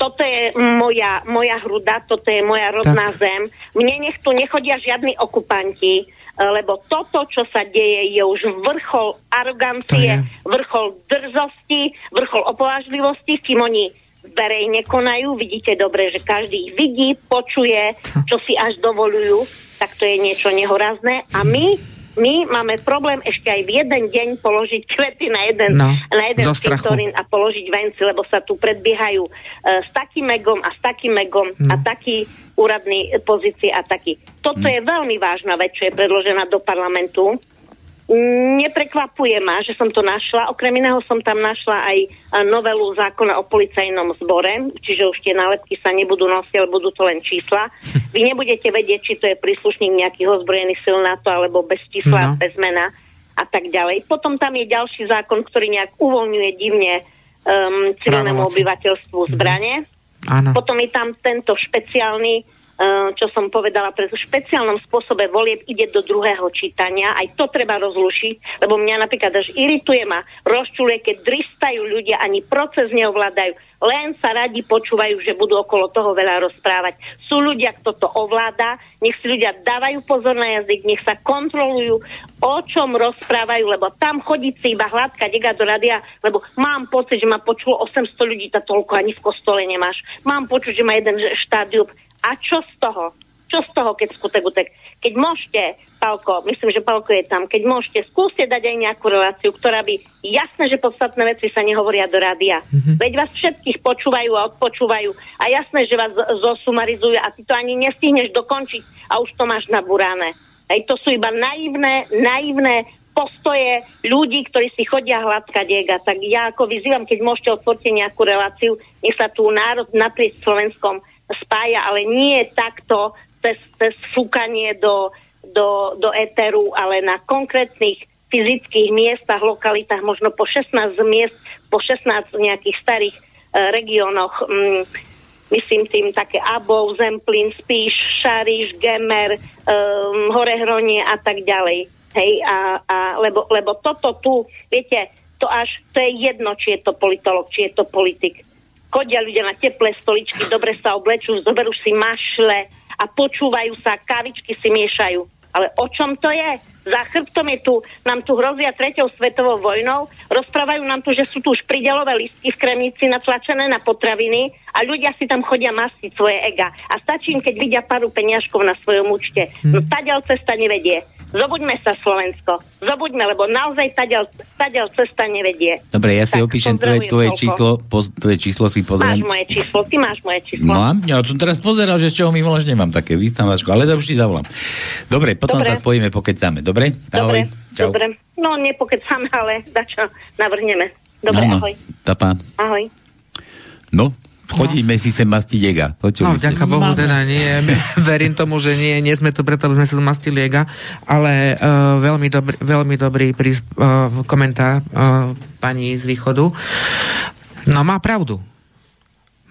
toto je moja, moja hruda, toto je moja rodná tak. zem. Mne nech tu nechodia žiadni okupanti, lebo toto, čo sa deje, je už vrchol arogancie, vrchol drzosti, vrchol opovážlivosti, kým oni verejne konajú, vidíte dobre, že každý ich vidí, počuje, čo si až dovolujú, tak to je niečo nehorazné. A my my máme problém ešte aj v jeden deň položiť kvety na jeden, no, na jeden cintorín a položiť venci, lebo sa tu predbiehajú uh, s takým megom a s takým megom no. a taký úradný pozície a taký. Toto no. je veľmi vážna vec, čo je predložená do parlamentu Neprekvapuje ma, že som to našla. Okrem iného som tam našla aj novelu zákona o policajnom zbore, čiže už tie nálepky sa nebudú nosiť, ale budú to len čísla. Vy nebudete vedieť, či to je príslušník nejakých ozbrojených sil NATO alebo bez čísla, no. bez mena a tak ďalej. Potom tam je ďalší zákon, ktorý nejak uvoľňuje divne um, civilnému obyvateľstvu zbranie. Áno. Potom je tam tento špeciálny čo som povedala, pre špeciálnom spôsobe volieb ide do druhého čítania. Aj to treba rozlušiť, lebo mňa napríklad až irituje ma, rozčuluje, keď dristajú ľudia, ani proces neovládajú, len sa radi počúvajú, že budú okolo toho veľa rozprávať. Sú ľudia, kto to ovláda, nech si ľudia dávajú pozor na jazyk, nech sa kontrolujú, o čom rozprávajú, lebo tam chodiť si iba hladka dega do radia, lebo mám pocit, že ma počulo 800 ľudí, tá toľko ani v kostole nemáš. Mám počuť, že má jeden štádium a čo z toho? Čo z toho, keď skutek utek? Keď môžete, Palko, myslím, že Palko je tam, keď môžete, skúste dať aj nejakú reláciu, ktorá by jasné, že podstatné veci sa nehovoria do rádia. Mm-hmm. Veď vás všetkých počúvajú a odpočúvajú a jasné, že vás zosumarizujú a ty to ani nestihneš dokončiť a už to máš nabúrané. Hej, to sú iba naivné, naivné postoje ľudí, ktorí si chodia hladkať diega. Tak ja ako vyzývam, keď môžete otvorte nejakú reláciu, nech sa tu národ naprieč Slovenskom spája, ale nie takto cez, cez fúkanie do, do, do éteru, ale na konkrétnych fyzických miestach, lokalitách, možno po 16 miest, po 16 nejakých starých e, regiónoch, mm, myslím tým také Abov, Zemplín, Spíš, Šariš, Gemer, um, Horehronie a tak ďalej. Hej, a, a, lebo, lebo toto tu, viete, to až, to je jedno, či je to politolog, či je to politik chodia ľudia na teplé stoličky, dobre sa oblečú, zoberú si mašle a počúvajú sa, kavičky si miešajú. Ale o čom to je? Za chrbtom je tu, nám tu hrozia treťou svetovou vojnou, rozprávajú nám tu, že sú tu už pridelové listky v kremnici natlačené na potraviny a ľudia si tam chodia mastiť svoje ega. A stačí im, keď vidia paru peniažkov na svojom účte. No tadiaľ cesta nevedie. Zobuďme sa Slovensko. Zobuďme, lebo naozaj tadiaľ, tadiaľ cesta nevedie. Dobre, ja si tak, opíšem tvoje, tvoje číslo, poz, tvoje číslo si pozriem. Máš moje číslo, ty máš moje číslo. No, ja som teraz pozeral, že z čoho mi voláš, nemám také výstavačko, ale to už ti zavolám. Dobre, potom dobre. sa spojíme, pokecáme, dobre? Ahoj. Dobre, Čau. dobre. No, nepokecáme, ale dačo navrhneme. Dobre, no, no. ahoj. Tapa. Ahoj. No, Chodíme no. si sem mastiť ega. Počuli no, ďaká Bohu, Máme. teda nie. Verím tomu, že nie, nie sme tu preto, aby sme sa mastili ega, ale uh, veľmi, dobrý, veľmi dobrý prí, uh, komentár uh, pani z východu. No má pravdu.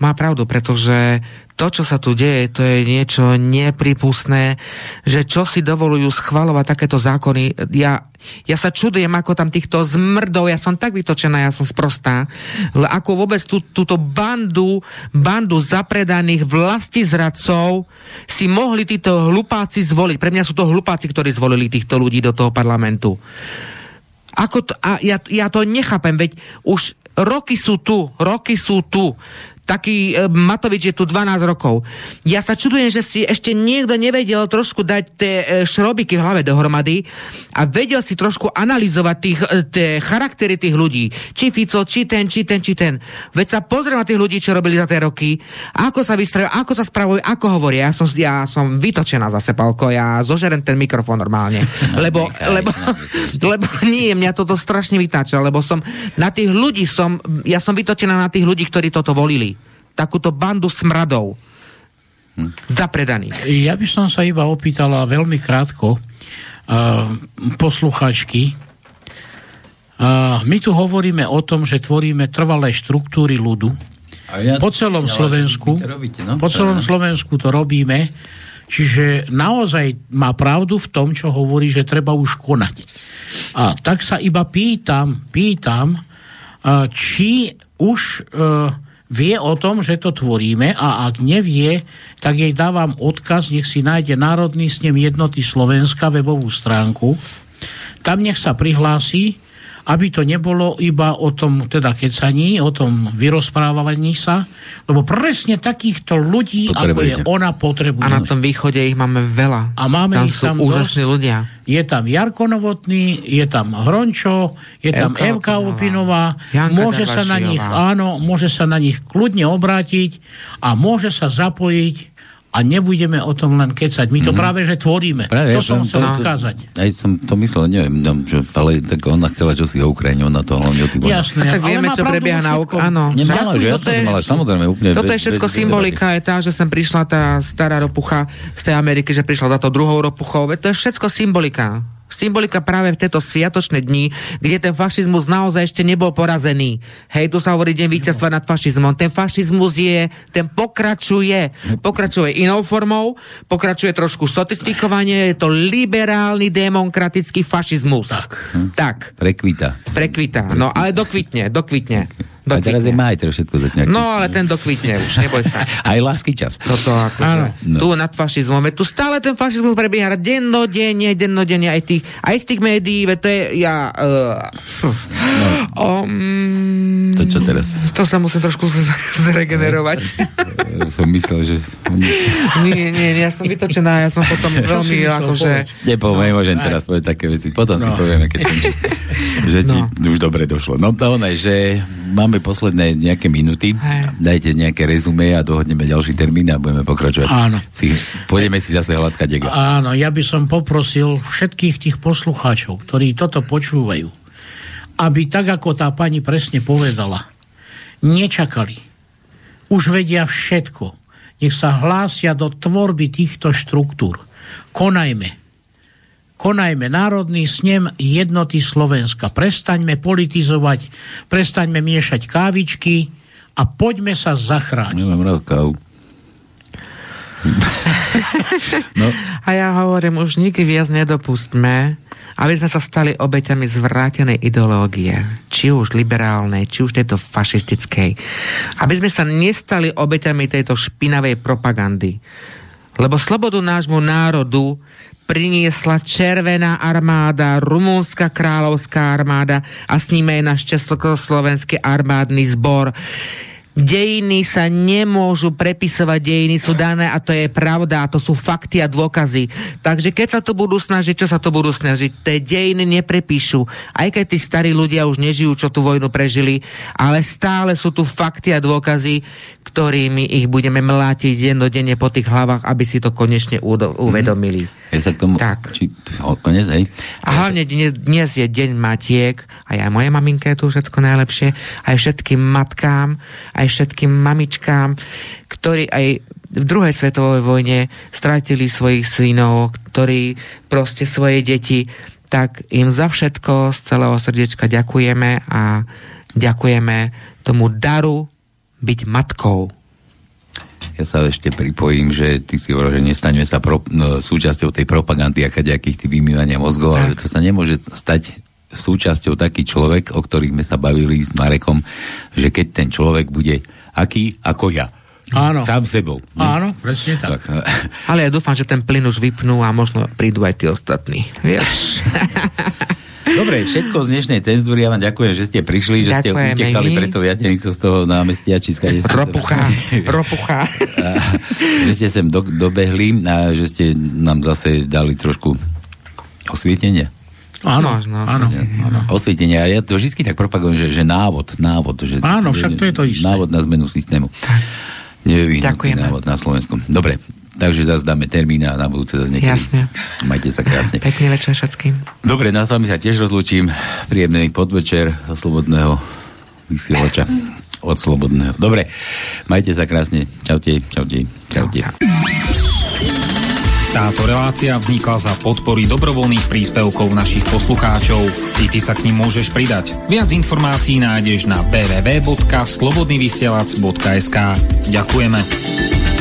Má pravdu, pretože to, čo sa tu deje, to je niečo nepripustné, že čo si dovolujú schvalovať takéto zákony. Ja, ja sa čudujem, ako tam týchto zmrdov, ja som tak vytočená, ja som sprostá, ako vôbec tú, túto bandu, bandu zapredaných vlasti zradcov si mohli títo hlupáci zvoliť. Pre mňa sú to hlupáci, ktorí zvolili týchto ľudí do toho parlamentu. Ako to, a ja, ja to nechápem, veď už roky sú tu, roky sú tu taký e, Matovič je tu 12 rokov. Ja sa čudujem, že si ešte niekto nevedel trošku dať tie e, šrobiky v hlave dohromady a vedel si trošku analyzovať tých, e, tie charaktery tých ľudí. Či Fico, či ten, či ten, či ten. Veď sa pozriem na tých ľudí, čo robili za tie roky, ako sa vystrajú, ako sa spravujú, ako hovoria. Ja som, ja som vytočená zase, Palko, ja zožerem ten mikrofón normálne. Lebo, lebo, lebo nie, mňa toto strašne vytáča, lebo som na tých ľudí som, ja som vytočená na tých ľudí, ktorí toto volili. Takúto bandu smradov. Hm. Zapredaných. Ja by som sa iba opýtala veľmi krátko uh, posluchačky. Uh, my tu hovoríme o tom, že tvoríme trvalé štruktúry ľudu. Ja, po celom ja, Slovensku, robíte, no? po celom Slovensku to robíme, čiže naozaj má pravdu v tom, čo hovorí, že treba už konať. A tak sa iba pýtam, pýtam, či už e, vie o tom, že to tvoríme a ak nevie, tak jej dávam odkaz, nech si nájde Národný snem jednoty Slovenska webovú stránku. Tam nech sa prihlási aby to nebolo iba o tom teda kecaní, o tom vyrozprávaní sa, lebo presne takýchto ľudí, ako je ona, potrebuje. A na tom východe ich máme veľa. A máme tam ich tam úžasní dosť. ľudia. Je tam Jarko Novotný, je tam Hrončo, je Evka tam Evka Opinová, môže sa na nich, áno, môže sa na nich kľudne obrátiť a môže sa zapojiť a nebudeme o tom len kecať. My to mm-hmm. práve, že tvoríme. Práve, to som chcel ukázať. Aj som to myslel, neviem, no, že, ale tak ona chcela čo si o Ukrajine, ona to hlavne o tých Jasné, a tak vieme, čo prebieha na Ukrajine. Áno. Nemala, že ja som mala, samozrejme, úplne Toto je všetko symbolika, je tá, že sem prišla tá stará ropucha z tej Ameriky, že prišla za to druhou ropuchou. To je všetko symbolika symbolika práve v tieto sviatočné dni, kde ten fašizmus naozaj ešte nebol porazený. Hej, tu sa hovorí deň víťazstva nad fašizmom. Ten fašizmus je, ten pokračuje. Pokračuje inou formou, pokračuje trošku sotistikovanie, je to liberálny demokratický fašizmus. Tak. tak. Prekvita. Prekvita, no ale dokvitne, dokvitne. A teraz je maj, všetko začne. No, ale ten dokvitne už, neboj sa. Aj lásky čas. Toto ako, Áno. No. Tu nad fašizmom. Tu stále ten fašizmus prebieha dennodenne, dennodenne aj, tých, aj z tých médií, to je, ja... Uh, no. um, to čo teraz? To sa musím trošku zregenerovať. som myslel, že... nie, nie, ja som vytočená, ja som potom veľmi akože... Nepoviem, môžem teraz povedať také veci. Potom no. si povieme, keď som, že ti no. už dobre došlo. No to ono že máme posledné nejaké minuty. Hej. Dajte nejaké rezume a dohodneme ďalší termín a budeme pokračovať. Áno. Si, pôjdeme si zase hľadkať dega. Áno, ja by som poprosil všetkých tých poslucháčov, ktorí toto počúvajú, aby tak, ako tá pani presne povedala, nečakali. Už vedia všetko. Nech sa hlásia do tvorby týchto štruktúr. Konajme konajme národný snem jednoty Slovenska. Prestaňme politizovať, prestaňme miešať kávičky a poďme sa zachrániť. Nemám rád kávu. no. A ja hovorím, už nikdy viac nedopustme, aby sme sa stali obeťami zvrátenej ideológie, či už liberálnej, či už tejto fašistickej. Aby sme sa nestali obeťami tejto špinavej propagandy. Lebo slobodu nášmu národu priniesla Červená armáda, Rumúnska kráľovská armáda a s ním aj náš Československý armádny zbor. Dejiny sa nemôžu prepisovať, dejiny sú dané a to je pravda, a to sú fakty a dôkazy. Takže keď sa to budú snažiť, čo sa to budú snažiť? Tie dejiny neprepíšu. Aj keď tí starí ľudia už nežijú, čo tú vojnu prežili, ale stále sú tu fakty a dôkazy, ktorými ich budeme mlátiť dennodenne po tých hlavách, aby si to konečne mhm. uvedomili. Mm-hmm. Ja sa k tomu... Tak. Či, konec, hej? A hlavne dnes, dnes je deň matiek, a aj moje maminke je tu všetko najlepšie, aj všetkým matkám, aj všetkým mamičkám, ktorí aj v druhej svetovej vojne stratili svojich synov, ktorí proste svoje deti, tak im za všetko z celého srdiečka ďakujeme a ďakujeme tomu daru byť matkou. Ja sa ešte pripojím, že ty si hovoril, že nestaňme sa pro, no, súčasťou tej propagandy a kadejakých tých vymývania mozgov, ale to sa nemôže stať súčasťou taký človek, o ktorých sme sa bavili s Marekom, že keď ten človek bude aký ako ja. Áno. Sám sebou. Áno, presne tak. tak. Ale ja dúfam, že ten plyn už vypnú a možno prídu aj tí ostatní. Vieš? Dobre, všetko z dnešnej cenzúry. Ja vám ďakujem, že ste prišli, že ste Ďakujeme utekali my. preto viatenico z toho námestia Čiska. Ropucha, ropucha. že ste sem do, dobehli a že ste nám zase dali trošku osvietenia. Áno, áno, áno. Osvietenia. Ja to vždy tak propagujem, že, že návod, návod. Že, Áno, však to je to isté. Návod na zmenu systému. Nevyhnutý Ďakujeme. návod na Slovensku. Dobre, takže zase dáme termín a na budúce zase niekedy. Jasne. Majte sa krásne. Pekný večer všetkým. Dobre, na s vami sa tiež rozlúčim. Príjemný podvečer zo slobodného vysielača od slobodného. Dobre, majte sa krásne. Čaute, čaute, čaute. Táto relácia vznikla za podpory dobrovoľných príspevkov našich poslucháčov. I ty sa k ním môžeš pridať. Viac informácií nájdeš na www.slobodnyvysielac.sk Ďakujeme.